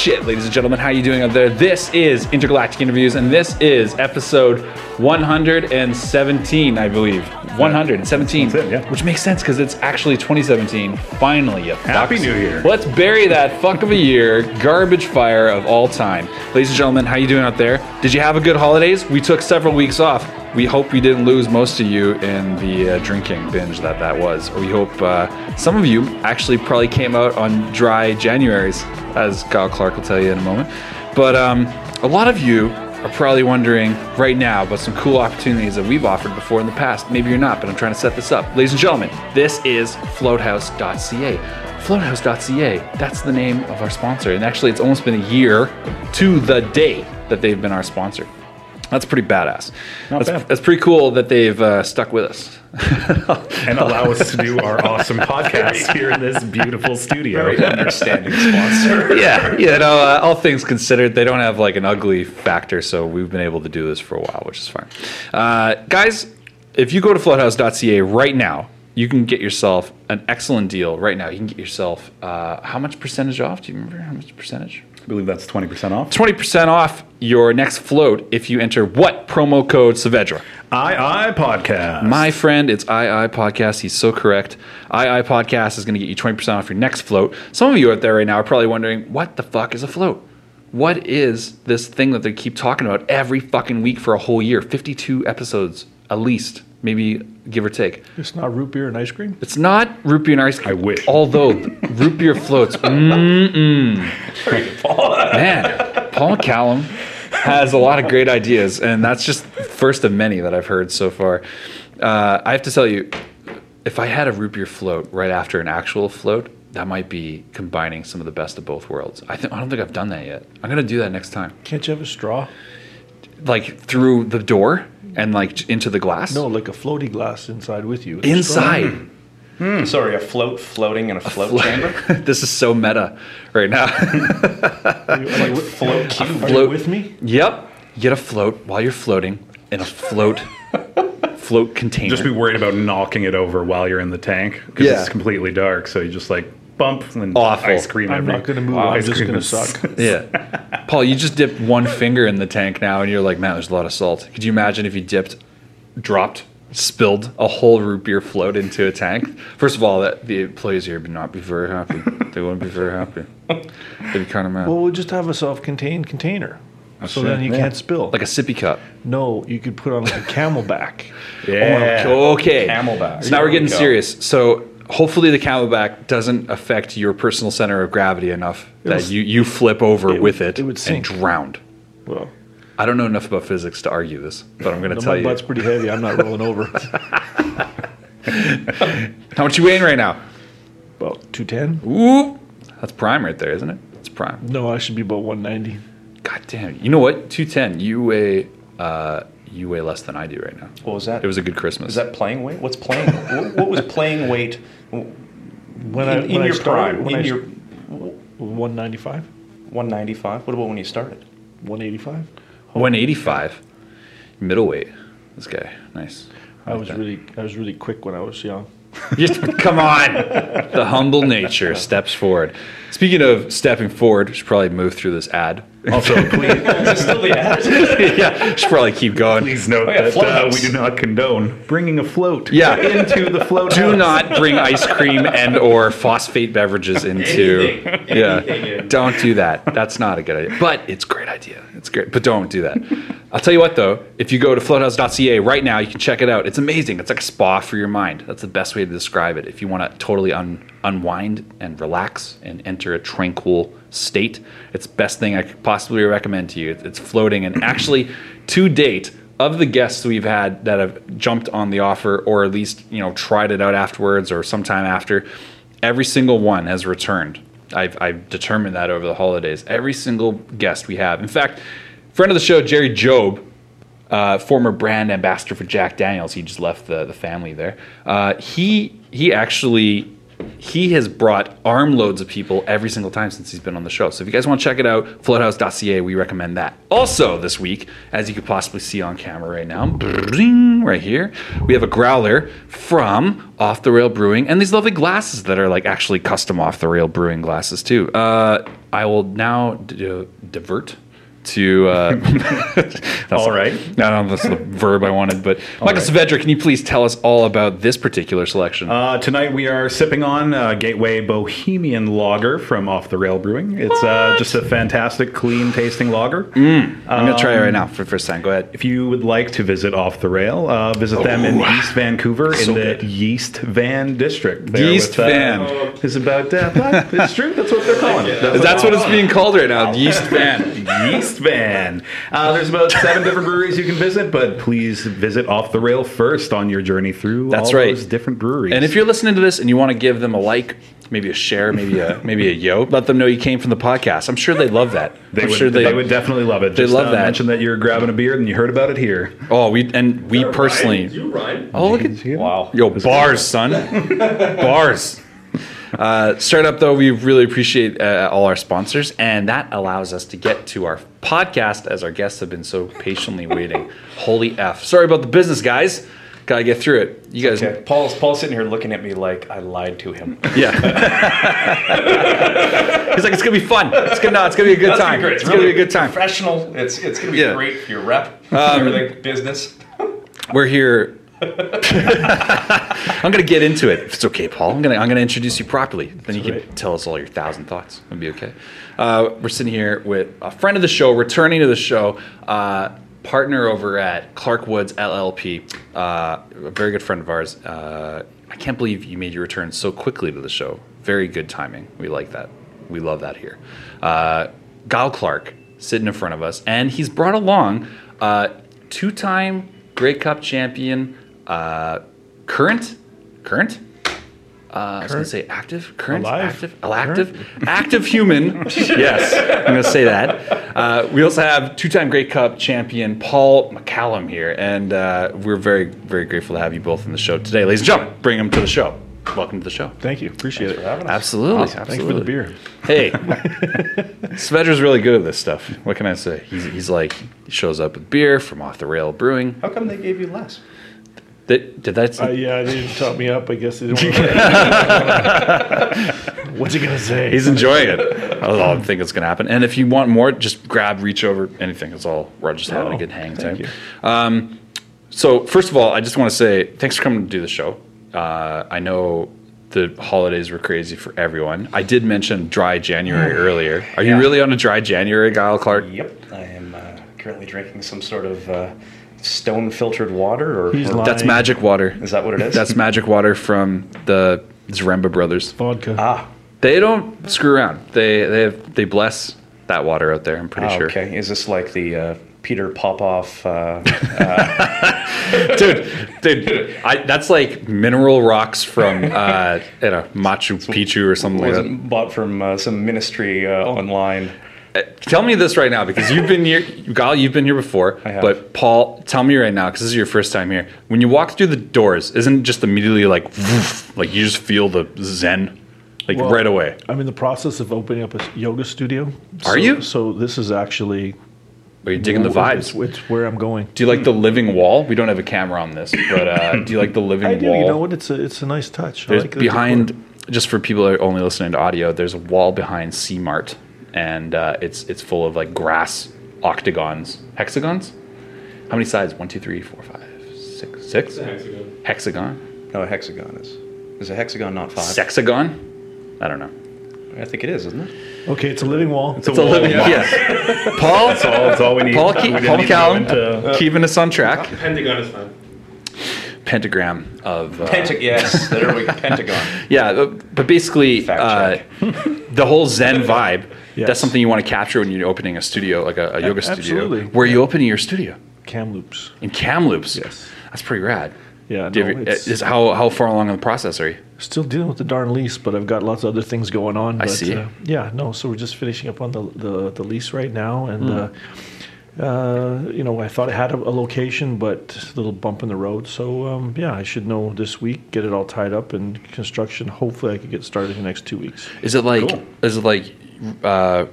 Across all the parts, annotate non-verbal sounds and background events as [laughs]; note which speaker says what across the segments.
Speaker 1: shit, ladies and gentlemen. How you doing out there? This is Intergalactic Interviews, and this is episode 117, I believe. 117.
Speaker 2: That's it, yeah.
Speaker 1: Which makes sense because it's actually 2017. Finally, you
Speaker 2: Happy
Speaker 1: fucks.
Speaker 2: New Year.
Speaker 1: Let's bury that fuck of a year, garbage fire of all time. Ladies and gentlemen, how you doing out there? Did you have a good holidays? We took several weeks off. We hope we didn't lose most of you in the uh, drinking binge that that was. We hope uh, some of you actually probably came out on dry Januaries, as Kyle Clark will tell you in a moment. But um, a lot of you are probably wondering right now about some cool opportunities that we've offered before in the past. Maybe you're not, but I'm trying to set this up. Ladies and gentlemen, this is floathouse.ca. Floathouse.ca, that's the name of our sponsor. And actually, it's almost been a year to the day that they've been our sponsor. That's pretty badass.
Speaker 2: Not
Speaker 1: That's,
Speaker 2: bad.
Speaker 1: that's pretty cool that they've uh, stuck with us. [laughs]
Speaker 2: and allow us to do our awesome podcast here in this beautiful studio.
Speaker 3: Very understanding sponsor. [laughs]
Speaker 1: yeah, you know, uh, all things considered, they don't have like an ugly factor, so we've been able to do this for a while, which is fine. Uh, guys, if you go to floathouse.ca right now, you can get yourself an excellent deal right now. You can get yourself uh, how much percentage off? Do you remember how much percentage?
Speaker 2: I believe that's 20% off.
Speaker 1: 20% off your next float if you enter what promo code Saavedra?
Speaker 2: I I podcast.
Speaker 1: My friend, it's II Podcast. He's so correct. II Podcast is going to get you 20% off your next float. Some of you out there right now are probably wondering, what the fuck is a float? What is this thing that they keep talking about every fucking week for a whole year? 52 episodes, at least, maybe give or take.
Speaker 3: It's not root beer and ice cream.
Speaker 1: It's not root beer and ice cream.
Speaker 2: I wish.
Speaker 1: Although root beer floats. [laughs] Mm-mm. Man, Paul McCallum has a lot of great ideas, and that's just first of many that I've heard so far. Uh, I have to tell you, if I had a root beer float right after an actual float, that might be combining some of the best of both worlds. I, th- I don't think I've done that yet. I'm gonna do that next time,
Speaker 3: Can't you have a straw?
Speaker 1: like through the door and like into the glass.
Speaker 3: No, like a floaty glass inside with you. with a
Speaker 1: inside. Hmm.
Speaker 4: Sorry, a float floating in a float
Speaker 1: Float-
Speaker 4: chamber? [laughs]
Speaker 1: this is so meta right now.
Speaker 3: Are you, are you, with-
Speaker 4: Float cube.
Speaker 3: are you
Speaker 1: Float.
Speaker 3: with me?
Speaker 1: Yep. Get a float while you're floating in a float [laughs] float container.
Speaker 2: Just be worried about knocking it over while you're in the tank because
Speaker 1: Yeah.
Speaker 2: it's completely dark. So you just like bump and
Speaker 1: Awful.
Speaker 2: ice cream.
Speaker 3: I'm
Speaker 2: every-
Speaker 3: not going to move.
Speaker 2: Wow,
Speaker 3: I'm
Speaker 2: ice
Speaker 3: just
Speaker 2: cream
Speaker 3: going to
Speaker 2: is-
Speaker 3: suck.
Speaker 1: yeah. [laughs] Paul, you just dipped one finger in the tank now and you're like, man, there's a lot of salt. Could you imagine if you dipped, dropped, spilled a whole root beer float into a tank? First of all, that the employees here would not be very happy. They wouldn't be very happy. They'd be kind of mad.
Speaker 3: Well, we'll just have a self-contained container, so
Speaker 2: true.
Speaker 3: then you
Speaker 2: Yeah.
Speaker 3: can't spill.
Speaker 1: like a sippy cup.
Speaker 3: no, you could put on like a CamelBak. [laughs]
Speaker 2: Yeah.
Speaker 1: Oh okay.
Speaker 4: CamelBak.
Speaker 1: So now we're
Speaker 4: There we
Speaker 1: getting serious. So hopefully the CamelBak doesn't affect your personal center of gravity enough that
Speaker 3: It'll-
Speaker 1: you, you flip over
Speaker 3: it
Speaker 1: with
Speaker 3: would-
Speaker 1: it,
Speaker 3: it would
Speaker 1: and
Speaker 3: sink.
Speaker 1: drown.
Speaker 3: Well,
Speaker 1: I don't know enough about physics to argue this, but I'm going to
Speaker 3: no,
Speaker 1: tell
Speaker 3: my
Speaker 1: you.
Speaker 3: butt's pretty heavy. I'm not [laughs] rolling over. [laughs]
Speaker 1: How much you weighing right now?
Speaker 3: About 210.
Speaker 1: Ooh, that's prime right there, isn't it? It's prime.
Speaker 3: No, I should be about 190.
Speaker 1: God damn. You know what? 210. You weigh uh, you weigh less than I do right now.
Speaker 4: What was that?
Speaker 1: It was a good Christmas.
Speaker 4: Is that playing weight? What's playing? what, what was playing weight
Speaker 3: When
Speaker 4: in,
Speaker 3: I when
Speaker 4: in
Speaker 3: I
Speaker 4: your
Speaker 3: started,
Speaker 4: prime?
Speaker 3: when
Speaker 4: In
Speaker 3: I
Speaker 4: your
Speaker 3: 195,
Speaker 4: 195? What about when you started?
Speaker 3: 185.
Speaker 1: 185. Middleweight. This guy. Nice.
Speaker 3: I
Speaker 1: like
Speaker 3: was
Speaker 1: that.
Speaker 3: really I was really quick when I was young. [laughs]
Speaker 1: Just, come on. The humble nature [laughs] steps forward. Speaking of stepping forward, we should probably move through this ad. [laughs]
Speaker 2: Also, please, [laughs]
Speaker 4: Is it still the ad? [laughs]
Speaker 1: yeah, should probably keep going.
Speaker 2: please note
Speaker 4: Oh, yeah,
Speaker 2: that
Speaker 4: float
Speaker 2: uh,
Speaker 4: house.
Speaker 2: we do not condone bringing a float
Speaker 1: Yeah.
Speaker 2: into the float.
Speaker 1: Do
Speaker 2: house.
Speaker 1: not bring ice cream and or phosphate beverages into.
Speaker 4: Anything. Anything
Speaker 1: Yeah,
Speaker 4: in.
Speaker 1: don't do that. That's not a good idea. But it's a great idea. It's great, but don't do that. I'll tell you what though, if you go to floathouse.ca right now, you can check it out. It's amazing. It's like a spa for your mind. That's the best way to describe it. If you want to totally un- unwind and relax and enter a tranquil state, it's best thing I could possibly recommend to you. It's floating and actually to date of the guests we've had that have jumped on the offer or at least, you know, tried it out afterwards or sometime after, every single one has returned. I've, I've determined that over the holidays. Every single guest we have. In fact, friend of the show, Jerry Job, uh, former brand ambassador for Jack Daniels, he just left the, the family there. Uh, he he actually he has brought armloads of people every single time since he's been on the show. So if you guys want to check it out, floathouse.ca, we recommend that. Also, this week, as you could possibly see on camera right now, right here, we have a growler from Off the Rail Brewing and these lovely glasses that are like actually custom Off the Rail Brewing glasses too. Uh, I will now d- divert to uh, [laughs] [laughs] that's
Speaker 2: All right.
Speaker 1: I don't know that's the verb I wanted, but Michael
Speaker 2: right.
Speaker 1: Saavedra, can you please tell us all about this particular selection?
Speaker 2: Uh, tonight we are sipping on uh, Gateway Bohemian Lager from Off the Rail Brewing. It's uh, just a fantastic, clean tasting lager.
Speaker 1: I'm gonna try it right now for the first time. Go ahead.
Speaker 2: If you would like to visit Off the Rail, uh, visit them in East Vancouver [laughs] in the
Speaker 1: good.
Speaker 2: Yeast Van district. there
Speaker 1: Yeast
Speaker 2: with, uh,
Speaker 1: Van.
Speaker 2: is about uh, that- it's true. That's what they're calling it.
Speaker 1: That's what it's being called right now. Yeast Van.
Speaker 2: Yeast Van. Uh, there's about seven different breweries you can visit, but please visit Off the Rail first on your journey through
Speaker 1: That's
Speaker 2: all
Speaker 1: right.
Speaker 2: those different breweries.
Speaker 1: And if you're listening to this and you want to give them a like, maybe a share, maybe a [laughs] maybe a yo, let them know you came from the podcast. I'm sure they love that.
Speaker 2: they
Speaker 1: I'm
Speaker 2: would,
Speaker 1: sure
Speaker 2: they, would definitely love it.
Speaker 1: they
Speaker 2: Just,
Speaker 1: love
Speaker 2: uh,
Speaker 1: that.
Speaker 2: Mention that you're grabbing a beer and you heard about it here.
Speaker 1: Oh, we and we personally.
Speaker 5: You, Ryan.
Speaker 1: Oh, look at
Speaker 4: Wow.
Speaker 1: yo bars, son, [laughs] bars. Uh, straight up though, we really appreciate uh, all our sponsors, and that allows us to get to our podcast as our guests have been so patiently waiting. [laughs] Holy f! Sorry about the business, guys. Gotta get through it. You guys,
Speaker 4: Okay. Paul's Paul's sitting here looking at me like I lied to him.
Speaker 1: yeah. [laughs] He's like, it's gonna be fun. It's gonna, no, it's gonna be a good
Speaker 4: That's
Speaker 1: time.
Speaker 4: great.
Speaker 1: It's gonna be a good time.
Speaker 4: Professional. It's it's gonna be
Speaker 1: Yeah.
Speaker 4: great for your rep,
Speaker 1: Um,
Speaker 4: everything, business.
Speaker 1: We're here. [laughs] I'm gonna get into it. If it's okay, Paul. I'm gonna I'm gonna introduce you properly. Then you can
Speaker 3: right.
Speaker 1: tell us all your thousand thoughts. It'll be okay. Uh, we're sitting here with a friend of the show, returning to the show, uh, partner over at Clark Woods LLP, uh, a very good friend of ours. Uh, I can't believe you made your return so quickly to the show. Very good timing. We like that. We love that here. Uh, Kyle Clark sitting in front of us, and he's brought along uh, two-time Grey Cup champion, uh, current, current. Uh, I was going to say active, current,
Speaker 3: Alive.
Speaker 1: active, active, active human. [laughs] yes, I'm going to say that. Uh, we also have two-time Grey Cup champion Paul McCallum here, and uh, we're very, very grateful to have you both in the show today, ladies and gentlemen. Bring them to the show. Welcome to the show.
Speaker 3: Thank you. Appreciate
Speaker 4: for
Speaker 3: it.
Speaker 4: having us.
Speaker 1: Absolutely,
Speaker 3: Thanks
Speaker 1: absolutely.
Speaker 3: for the beer.
Speaker 1: Hey, [laughs] Saavedra's really good at this stuff. What can I say? He's, he's like he shows up with beer from Off the Rail Brewing.
Speaker 4: How come they gave you less?
Speaker 1: Did, did that?
Speaker 3: Uh, yeah, they didn't top me up. I guess they didn't [laughs] [laughs] What's he gonna say?
Speaker 1: He's enjoying it. That's all I'm thinking is going to happen. And if you want more, just grab, reach over, anything. It's all. We're just having a
Speaker 3: Oh,
Speaker 1: good hang
Speaker 3: thank
Speaker 1: time.
Speaker 3: you.
Speaker 1: Um, so first of all, I just want to say thanks for coming to do the show. Uh, I know the holidays were crazy for everyone. I did mention dry January earlier. Are you really on a dry January, Kyle Clark?
Speaker 4: Yep, I am uh, currently drinking some sort of uh, stone filtered water, or,
Speaker 3: He's
Speaker 4: or-
Speaker 3: lying.
Speaker 1: That's magic water.
Speaker 4: is that what it is?
Speaker 1: That's magic water from the Zaremba brothers.
Speaker 3: vodka.
Speaker 4: ah.
Speaker 1: They don't screw around. They they have, they bless that water out there. I'm pretty
Speaker 4: ah,
Speaker 1: sure.
Speaker 4: Okay, is this like the uh, Peter Popoff? Uh, [laughs]
Speaker 1: dude, dude, I, that's like mineral rocks from uh, you know Machu [laughs] Picchu or something like that.
Speaker 4: wasn't bought from uh, some ministry uh, online.
Speaker 1: Uh, Tell me this right now because you've been here, Kyle. You've been here before,
Speaker 4: I have.
Speaker 1: but Paul, tell me right now because this is your first time here. When you walk through the doors, isn't it just immediately like, woof, like you just feel the zen, like
Speaker 3: Well,
Speaker 1: right away?
Speaker 3: I'm in the process of opening up a yoga studio.
Speaker 1: Are
Speaker 3: So-
Speaker 1: you?
Speaker 3: So this is actually
Speaker 1: Are you digging the vibes?
Speaker 3: It's, where I'm going.
Speaker 1: Do you like the living wall? We don't have a camera on this, but uh, [laughs] do you like the living
Speaker 3: I do.
Speaker 1: wall?
Speaker 3: You know what? It's a it's a nice touch. I
Speaker 1: There's
Speaker 3: like the
Speaker 1: behind, just for people that are only listening to audio, there's a wall behind C Mart, and uh, it's it's full of like grass octagons, hexagons. How many sides? One, two, three, four, five, six, six.
Speaker 5: Hexagon.
Speaker 1: Hexagon,
Speaker 4: No, a hexagon is. Is a hexagon not five?
Speaker 1: sexagon. I don't know.
Speaker 4: I think it is, isn't it?
Speaker 3: Okay, it's a living wall.
Speaker 1: It's a living. Yeah. Paul.
Speaker 2: That's all, that's all we need.
Speaker 1: Paul,
Speaker 2: We
Speaker 1: Ke-
Speaker 2: didn't
Speaker 1: Paul
Speaker 2: need to go
Speaker 1: McCallum,
Speaker 2: into-
Speaker 1: keeping us on track.
Speaker 5: Pentagon is fine.
Speaker 1: Pentagram of uh,
Speaker 4: Pentagon. Yes, there we go. Pentagon. [laughs]
Speaker 1: Yeah, uh, but basically, uh, [laughs] the whole Zen vibe.
Speaker 3: Yes.
Speaker 1: That's something you want to capture when you're opening a studio, like a, a yoga studio.
Speaker 3: absolutely.
Speaker 1: Where are you opening your studio?
Speaker 3: Kamloops.
Speaker 1: In Kamloops.
Speaker 3: Yes.
Speaker 1: That's pretty rad.
Speaker 3: Yeah,
Speaker 1: Do you
Speaker 3: no,
Speaker 1: ever-
Speaker 3: it's-
Speaker 1: is how how far along in the process are you?
Speaker 3: Still dealing with the darn lease, but I've got lots of other things going on.
Speaker 1: I see.
Speaker 3: Uh, yeah, no. So we're just finishing up on the the, the lease right now, and
Speaker 1: Hmm.
Speaker 3: uh, Uh, you know, I thought I had a, a location, but a little bump in the road. So um, yeah, I should know this week, get it all tied up, and construction. Hopefully, I could get started in the next two weeks.
Speaker 1: Is it like
Speaker 4: Cool.
Speaker 1: is it like uh,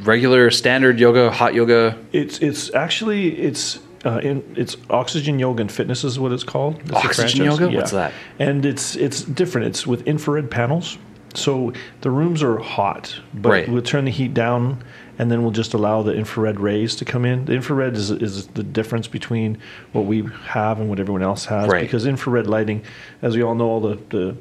Speaker 1: regular standard yoga, hot yoga?
Speaker 3: It's it's actually it's uh, in it's oxygen yoga and fitness is what it's called. It's
Speaker 1: Oxygen yoga? What's that?
Speaker 3: And it's it's different. It's with infrared panels. So the rooms are hot, but
Speaker 1: Right.
Speaker 3: we'll turn the heat down, and then we'll just allow the infrared rays to come in. The infrared is is the difference between what we have and what everyone else has.
Speaker 1: Right.
Speaker 3: Because infrared lighting, as we all know, all the the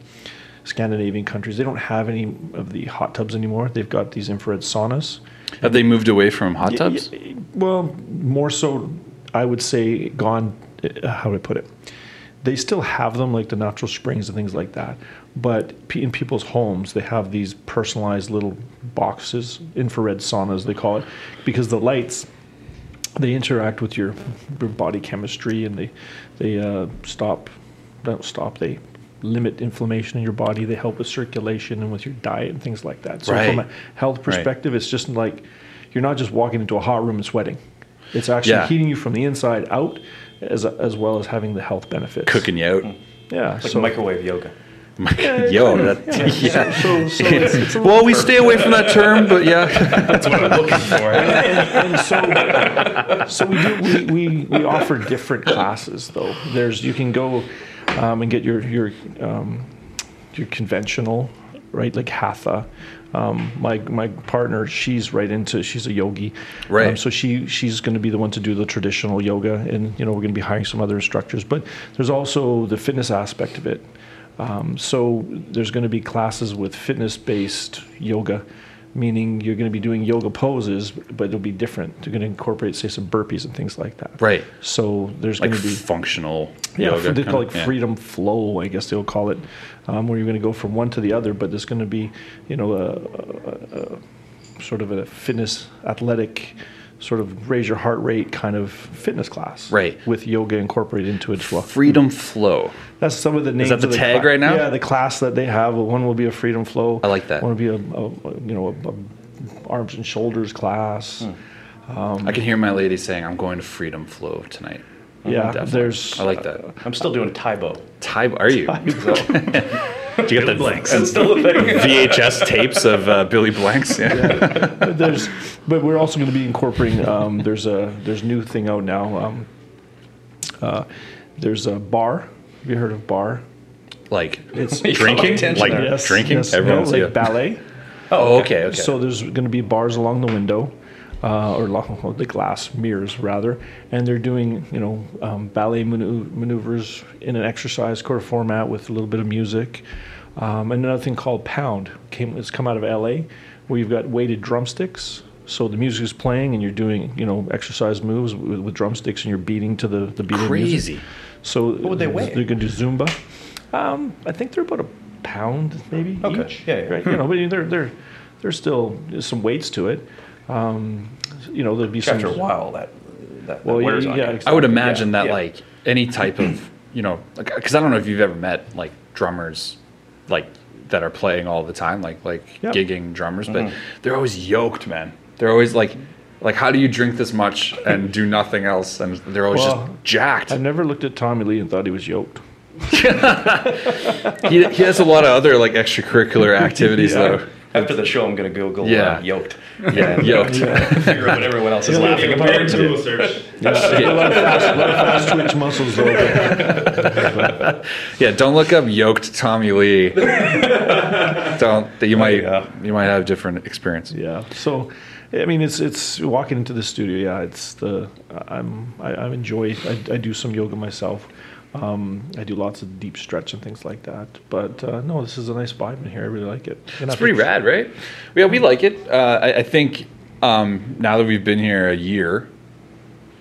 Speaker 3: Scandinavian countries they don't have any of the hot tubs anymore. They've got these infrared saunas.
Speaker 1: Have they moved away from hot tubs?
Speaker 3: Well, more so, I would say gone. uh, How do I put it? They still have them, like the natural springs and things like that. But in people's homes, they have these personalized little boxes, infrared saunas, they call it, because the lights they interact with your, your body chemistry and they they uh, stop don't stop they limit inflammation in your body they help with circulation and with your diet and things like that so from a health perspective it's just like you're not just walking into a hot room and sweating it's actually
Speaker 1: Yeah.
Speaker 3: heating you from the inside out as, as well as having the health benefits
Speaker 1: Cooking you out.
Speaker 3: yeah
Speaker 4: Like
Speaker 3: so
Speaker 4: microwave yoga.
Speaker 1: Yo, that,
Speaker 3: yeah, [laughs]
Speaker 1: yeah.
Speaker 3: so, so it's, it's [laughs]
Speaker 1: Well, we stay away from that term, but yeah. [laughs]
Speaker 4: That's what I'm looking for.
Speaker 3: and, and so, so we do we, we, we offer different classes though. There's you can go um, and get your your um, your conventional right like hatha. Um, my my partner, she's right into she's a yogi,
Speaker 1: Right.
Speaker 3: Um, so she she's going to be the one to do the traditional yoga, and you know we're going to be hiring some other instructors. But there's also the fitness aspect of it. Um, so there's going to be classes with fitness-based yoga, meaning you're going to be doing yoga poses, but it'll be different. You're going to incorporate, say, some burpees and things like that.
Speaker 1: Right.
Speaker 3: So there's
Speaker 1: Like
Speaker 3: going to be
Speaker 1: functional
Speaker 3: yeah,
Speaker 1: yoga.
Speaker 3: they call it
Speaker 1: yeah.
Speaker 3: freedom flow, I guess they'll call it, um, where you're going to go from one to the other. But there's going to be, you know, a, a, a sort of a fitness, athletic, sort of raise your heart rate kind of fitness class,
Speaker 1: Right.
Speaker 3: With yoga incorporated into it as well.
Speaker 1: Freedom flow.
Speaker 3: That's some of the names.
Speaker 1: Is that the
Speaker 3: of
Speaker 1: tag
Speaker 3: cla-
Speaker 1: right now?
Speaker 3: Yeah, the class that they have. One will be a freedom flow.
Speaker 1: I like that.
Speaker 3: One will be a, a a, you know a, a arms and shoulders class.
Speaker 1: Hmm. I can hear my lady saying, "I'm going to freedom flow tonight."
Speaker 3: Yeah,
Speaker 1: Definitely.
Speaker 3: there's.
Speaker 1: I like that.
Speaker 4: I'm still doing Tae Bo.
Speaker 1: Ty, are you? [laughs] [laughs] Do you get the
Speaker 2: Blanks.
Speaker 4: It's still a thing. [laughs]
Speaker 1: VHS tapes of uh, Billy Blanks? Yeah.
Speaker 3: But there's, but we're also going to be incorporating. Um, there's a there's new thing out now. Um, uh, there's a bar. Have you heard of bar?
Speaker 1: Like
Speaker 3: It's
Speaker 4: You got my
Speaker 1: drinking,
Speaker 4: attention
Speaker 1: like
Speaker 4: there.
Speaker 1: drinking.
Speaker 3: Yes,
Speaker 1: Everyone's
Speaker 3: no,
Speaker 1: yeah.
Speaker 3: like ballet.
Speaker 1: Oh, okay, okay.
Speaker 3: So there's going to be bars along the window, uh, or [laughs] the glass mirrors rather, and they're doing you know um, ballet manu- maneuvers in an exercise core format with a little bit of music. Um, and another thing called pound came it's come out of LA, where you've got weighted drumsticks. So the music is playing, and you're doing you know exercise moves with, with drumsticks, and you're beating to the the beat of music.
Speaker 1: Crazy.
Speaker 3: So
Speaker 4: would they weigh?
Speaker 3: They're going to do Zumba. Um, I think they're about a pound maybe
Speaker 4: Okay.
Speaker 3: each.
Speaker 4: Yeah, yeah.
Speaker 3: Right. You know, but they're they're there's still some weights to it. Um, you know, there'd be some.
Speaker 4: After a while, that that,
Speaker 3: Well,
Speaker 4: that
Speaker 3: yeah,
Speaker 4: wears on
Speaker 3: yeah,
Speaker 4: you.
Speaker 3: exactly.
Speaker 1: I would imagine
Speaker 3: Yeah,
Speaker 1: that
Speaker 4: yeah.
Speaker 1: like any type of [clears throat] you know because I don't know if you've ever met like drummers like that are playing all the time like like
Speaker 3: Yeah.
Speaker 1: gigging drummers but
Speaker 4: Mm-hmm.
Speaker 1: they're always yoked man they're always like like how do you drink this much and do nothing else and they're always
Speaker 3: Well,
Speaker 1: just jacked
Speaker 3: I've never looked at Tommy Lee and thought he was yoked. [laughs]
Speaker 1: he, he has a lot of other like extracurricular [laughs] activities
Speaker 3: Yeah.
Speaker 1: though
Speaker 4: After the show, I'm gonna Google
Speaker 1: Yeah.
Speaker 4: uh, yoked.
Speaker 1: yeah [laughs] yoked [laughs]
Speaker 4: Figure out what everyone else is laughing about.
Speaker 2: Google search. [laughs]
Speaker 3: a lot of fast, a lot of fast twitch muscles though. but-
Speaker 1: yeah don't look up yoked Tommy Lee don't you might
Speaker 4: yeah.
Speaker 1: you might have different experience
Speaker 3: Yeah. So, I mean, it's it's walking into the studio. Yeah, it's the I'm I, I enjoy. I, I do some yoga myself. Um, I do lots of deep stretch and things like that. But uh, no, this is a nice vibe in here. I really like it. And I
Speaker 1: It's pretty rad, right? Yeah, we like it. Uh, I, I think um, now that we've been here a year,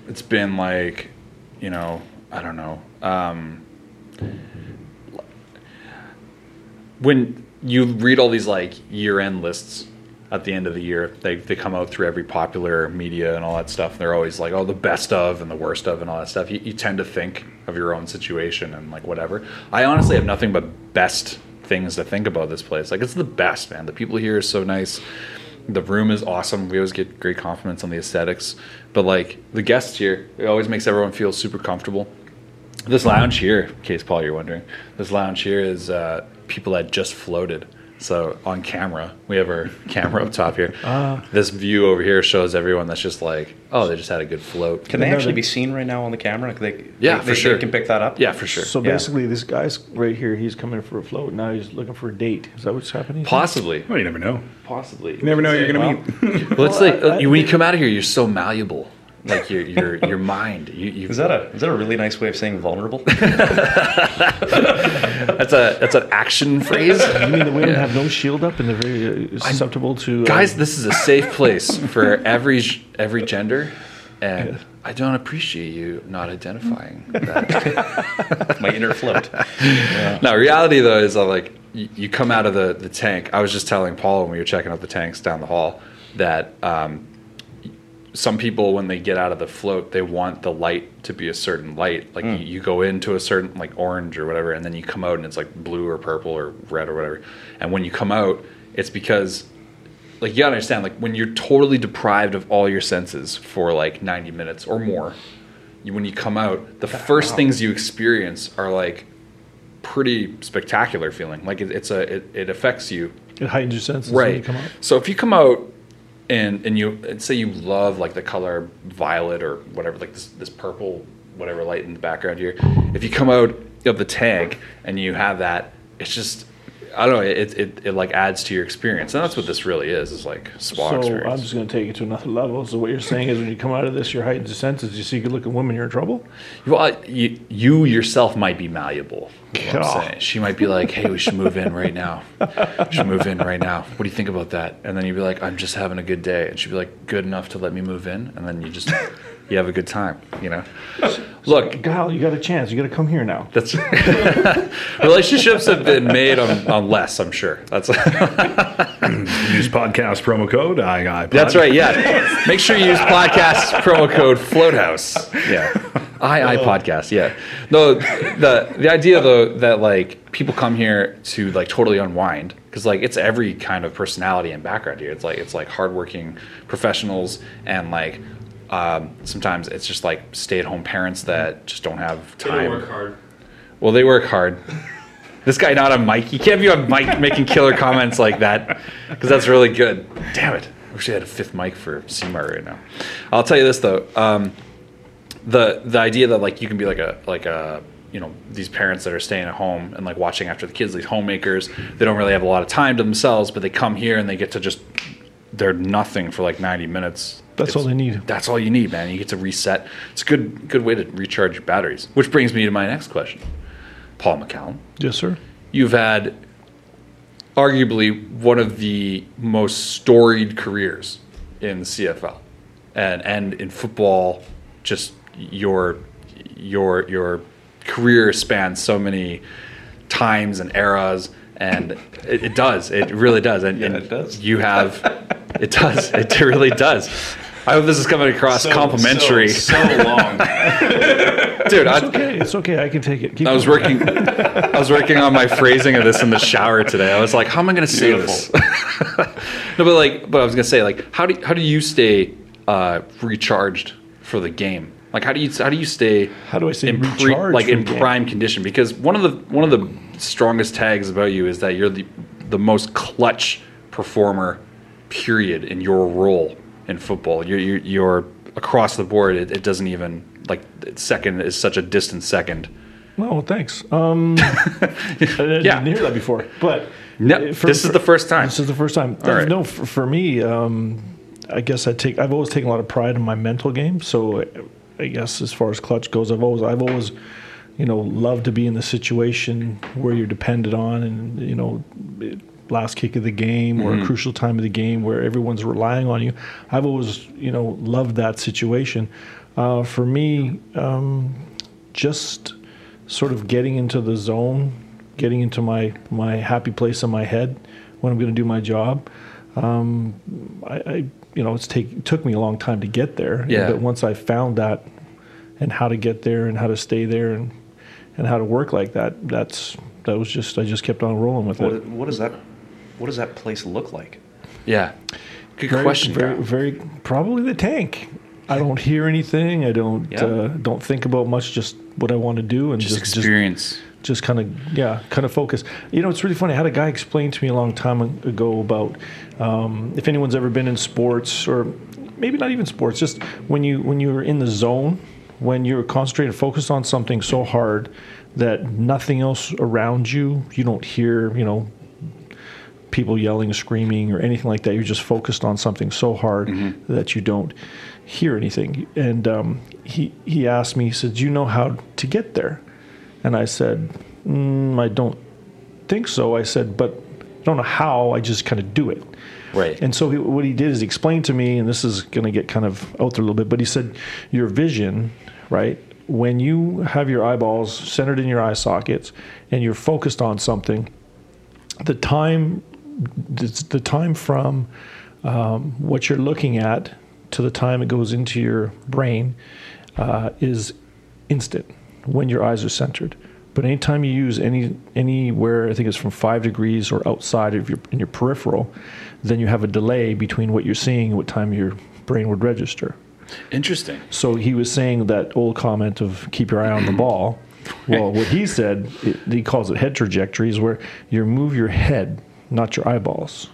Speaker 1: it's been like, you know, I don't know. Um, when you read all these like year-end lists at the end of the year, they they come out through every popular media and all that stuff. They're always like, oh, the best of and the worst of and all that stuff. You, you tend to think of your own situation and like whatever. I honestly have nothing but best things to think about this place. Like it's the best, man. The people here are so nice. The room is awesome. We always get great compliments on the aesthetics, but like the guests here, it always makes everyone feel super comfortable. This lounge here, in case Paul you're wondering, this lounge here is uh, people that just floated. So on camera, we have our [laughs] camera up top here.
Speaker 3: Ah.
Speaker 1: this view over here shows everyone that's just like, oh, they just had a good float.
Speaker 4: Can they
Speaker 3: No,
Speaker 4: actually be seen right now on the camera? They,
Speaker 1: Yeah,
Speaker 4: they,
Speaker 1: for
Speaker 4: they,
Speaker 1: sure.
Speaker 4: They can pick that up.
Speaker 1: Yeah, for sure.
Speaker 3: So
Speaker 4: Yeah.
Speaker 3: basically, this guy's right here. He's coming for a float. Now he's looking for a date. Is that what's happening?
Speaker 1: Possibly.
Speaker 2: Well, you never know.
Speaker 1: Possibly.
Speaker 2: You never know who you're going to
Speaker 4: Well,
Speaker 2: meet.
Speaker 1: Well, it's
Speaker 3: Well,
Speaker 1: like
Speaker 3: I-
Speaker 1: uh,
Speaker 3: I
Speaker 1: when you come out of here, you're so malleable. Like your your [laughs] your mind. You, you
Speaker 4: Is that a is that a really nice way of saying vulnerable? [laughs]
Speaker 1: that's a that's an action phrase.
Speaker 3: You mean the women
Speaker 1: Yeah.
Speaker 3: have no shield up and they're very uh, susceptible to uh,
Speaker 1: Guys, this is a safe place for every every gender, and I don't appreciate you not identifying that. [laughs]
Speaker 4: My inner float.
Speaker 1: Now, reality though is uh, like you, you come out of the the tank. I was just telling Paul when we were checking out the tanks down the hall that. Um, some people when they get out of the float they want the light to be a certain light. Like you, you go into a certain like orange or whatever and then you come out and it's like blue or purple or red or whatever. And when you come out it's because like you gotta understand like when you're totally deprived of all your senses for like 90 minutes or more you, when you come out the first things you experience are like pretty spectacular feeling. Like it, it's a it, it affects you.
Speaker 3: It heightens your senses when you
Speaker 1: right
Speaker 3: come out.
Speaker 1: so if you come out and and you and say you love like the color violet or whatever like this this purple whatever light in the background here. If you come out of the tank and you have that it's just I don't know it it, it like adds to your experience and that's what this really is is like spa
Speaker 3: So
Speaker 1: experience
Speaker 3: I'm just going to take it to another level. So what you're saying is, when you come out of this, your heightened senses. You see a good looking women, you're in trouble.
Speaker 1: Well, I- you, you yourself might be malleable. is what I'm She might be like, "Hey, we should move in right now. We should move in right now. What do you think about that?" And then you'd be like, "I'm just having a good day," and she'd be like, "Good enough to let me move in," and then you just you have a good time. You know. Look,
Speaker 3: Kyle, you got a chance. You got to come here now.
Speaker 1: that's [laughs] relationships have been made on, on less. I'm sure. That's [clears throat]
Speaker 2: Use podcast promo code I, I
Speaker 1: That's right. Yeah. Make sure you use podcast promo code Floathouse. Yeah. I I oh. podcast. Yeah. No, the the idea though that like people come here to like totally unwind because like it's every kind of personality and background here. It's like it's like hardworking professionals and like um, sometimes it's just like stay at home parents that just don't have time.
Speaker 5: hard.
Speaker 1: Well, they work hard. This guy not on mic. You can't be on mic making killer comments like that because that's really good. Damn it! I wish I had a fifth mic for CMAR right now. I'll tell you this though. Um, the the idea that like you can be like a like a you know these parents that are staying at home and like watching after the kids these homemakers they don't really have a lot of time to themselves but they come here and they get to just they're nothing for like 90 minutes.
Speaker 3: That's all they need.
Speaker 1: that's all you need man. You get to reset. It's a good good way to recharge your batteries. Which brings me to my next question. Paul mccallum.
Speaker 3: Yes, sir.
Speaker 1: you've had arguably one of the most storied careers in the CFL and and in football just your your your career spans so many times and eras and it, it does it really does and, and
Speaker 4: it does.
Speaker 1: you have it does it really does I hope this is coming across complimentary
Speaker 4: So, so long. [laughs]
Speaker 1: dude I,
Speaker 3: Okay, it's okay. I can take it. Keep
Speaker 1: I was
Speaker 3: going.
Speaker 1: working. I was working on my phrasing of this in the shower today. I was like, "How am I going to say this?" [laughs] no, but like, but I was going to say, like, how do how do you stay uh, recharged for the game? Like, how do you how do you stay?
Speaker 3: How do I stay
Speaker 1: in
Speaker 3: recharged
Speaker 1: like in
Speaker 3: game?
Speaker 1: prime condition? Because one of the one of the strongest tags about you is that you're the the most clutch performer, period, in your role in football. You're you're, you're across the board. It, it doesn't even like second is such a distant second.
Speaker 3: No, thanks. Um, [laughs] I didn't
Speaker 1: Yeah.
Speaker 3: hear that before, but
Speaker 1: No,
Speaker 3: for-
Speaker 1: this is the first time.
Speaker 3: This is the first time.
Speaker 1: Right.
Speaker 3: No, for, for me, um, I guess I take. I've always taken a lot of pride in my mental game. So, I guess as far as clutch goes, I've always, I've always, you know, loved to be in the situation where you're depended on, and you know, last kick of the game or a crucial time of the game where everyone's relying on you. I've always, you know, loved that situation. Uh, for me, um, just sort of getting into the zone, getting into my my happy place in my head when I'm going to do my job. Um, I, I, you know, it's take it took me a long time to get there.
Speaker 1: Yeah.
Speaker 3: But once I found that and how to get there and how to stay there and and how to work like that, that's that was just I just kept on rolling with
Speaker 4: what,
Speaker 3: it.
Speaker 4: what does that? What does that place look like?
Speaker 1: Yeah. Good
Speaker 3: very,
Speaker 1: question.
Speaker 3: Very,
Speaker 1: Kyle.
Speaker 3: very probably the tank. I don't hear anything. I don't
Speaker 4: Yeah.
Speaker 3: uh, don't think about much. Just what I want to do and
Speaker 1: Just
Speaker 3: just just,
Speaker 1: experience.
Speaker 3: just kind of yeah kind of focus. You know it's really funny i had a guy explain to me a long time ago about um, if anyone's ever been in sports or maybe not even sports just when you when you're in the zone when you're concentrated focused on something so hard that nothing else around you you don't hear you know people yelling screaming or anything like that you're just focused on something so hard that you don't hear anything. And um, he he asked me he said do you know how to get there and I said, mm, I don't think so. I said, but I don't know how. I just kind of do it.
Speaker 1: Right.
Speaker 3: And so he, what he did is he explained to me, and this is going to get kind of out there a little bit, but he said, your vision, right? When you have your eyeballs centered in your eye sockets and you're focused on something, the time, the, the time from um, what you're looking at to the time it goes into your brain uh, is instant when your eyes are centered. But anytime you use any anywhere, I think it's from five degrees or outside of your in your peripheral, then you have a delay between what you're seeing and what time your brain would register.
Speaker 1: Interesting.
Speaker 3: So he was saying that old comment of keep your eye on the ball. [clears throat] Well, what he said, it, he calls it head trajectories, where you move your head, not your eyeballs.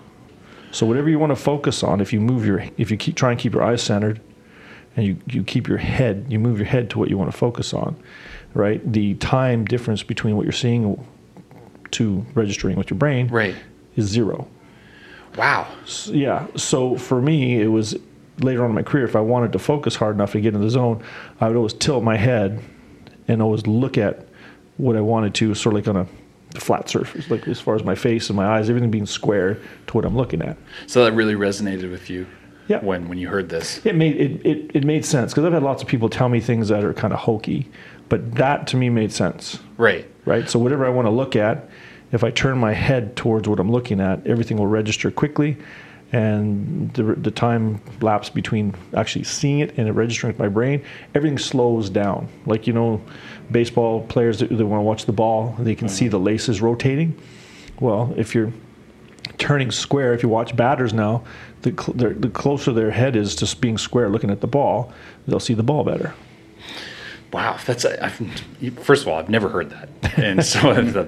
Speaker 3: So whatever you want to focus on, if you move your, if you keep try and keep your eyes centered, and you, you keep your head, you move your head to what you want to focus on, right? The time difference between what you're seeing to registering with your brain
Speaker 1: Right.
Speaker 3: is zero.
Speaker 1: Wow.
Speaker 3: S- yeah. So for me, it was later on in my career. If I wanted to focus hard enough to get in the zone, I would always tilt my head and always look at what I wanted to, sort of like on a flat surface, like as far as my face and my eyes, everything being square to what I'm looking at.
Speaker 1: So that really resonated with you.
Speaker 3: Yeah.
Speaker 1: When when you heard this.
Speaker 3: It made it, it, it made sense because I've had lots of people tell me things that are kind of hokey, but that to me made sense.
Speaker 1: Right.
Speaker 3: right? So whatever I want to look at, if I turn my head towards what I'm looking at, everything will register quickly, and the, the time lapse between actually seeing it and it registering with my brain, everything slows down. Like you know, baseball players that, want to watch the ball, they can see mm-hmm. the laces rotating. Well, if you're turning square, if you watch batters now, the, cl- the, the closer their head is to being square, looking at the ball, they'll see the ball better.
Speaker 1: Wow, that's I've, first of all, I've never heard that, and so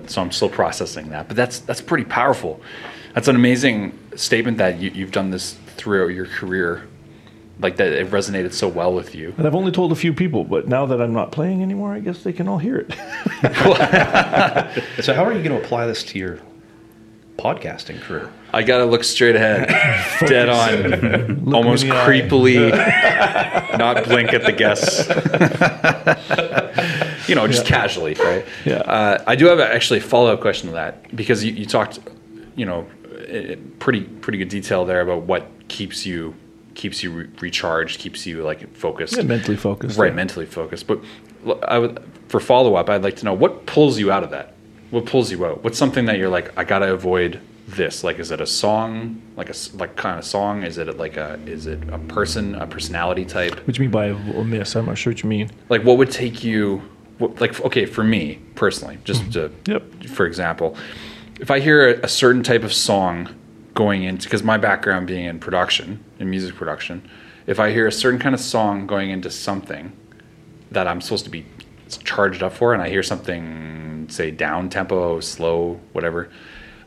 Speaker 1: [laughs] so I'm still processing that. But that's that's pretty powerful. That's an amazing statement that you, you've done this throughout your career, like that it resonated so well with you.
Speaker 3: And I've only told a few people, but now that I'm not playing anymore, I guess they can all hear it. [laughs] [laughs]
Speaker 4: So how are you going to apply this to your podcasting career?
Speaker 1: I gotta look straight ahead, [laughs] dead on, almost
Speaker 3: me in the eye.
Speaker 1: creepily, [laughs] not blink at the guests. you know, just casually, right?
Speaker 3: Yeah.
Speaker 1: Uh, I do have a, actually a follow up question to that because you, you talked, you know, i- i- pretty pretty good detail there about what keeps you keeps you re- recharged, keeps you like focused,
Speaker 3: Yeah, mentally focused.
Speaker 1: right?
Speaker 3: yeah.
Speaker 1: Mentally focused. But I would for follow up, I'd like to know what pulls you out of that. What pulls you out? What's something that you're like, I gotta avoid this? Like, is it a song? Like a like kind of song? Is it like a is it a person, a personality type?
Speaker 3: What do you mean by a miss? I'm not sure what you mean.
Speaker 1: Like, what would take you? What, like, okay, for me personally, just mm-hmm. to
Speaker 3: Yep.
Speaker 1: for example, if I hear a, a certain type of song going into because my background being in production, in music production, if I hear a certain kind of song going into something that I'm supposed to be charged up for, and I hear something say down tempo, slow, whatever,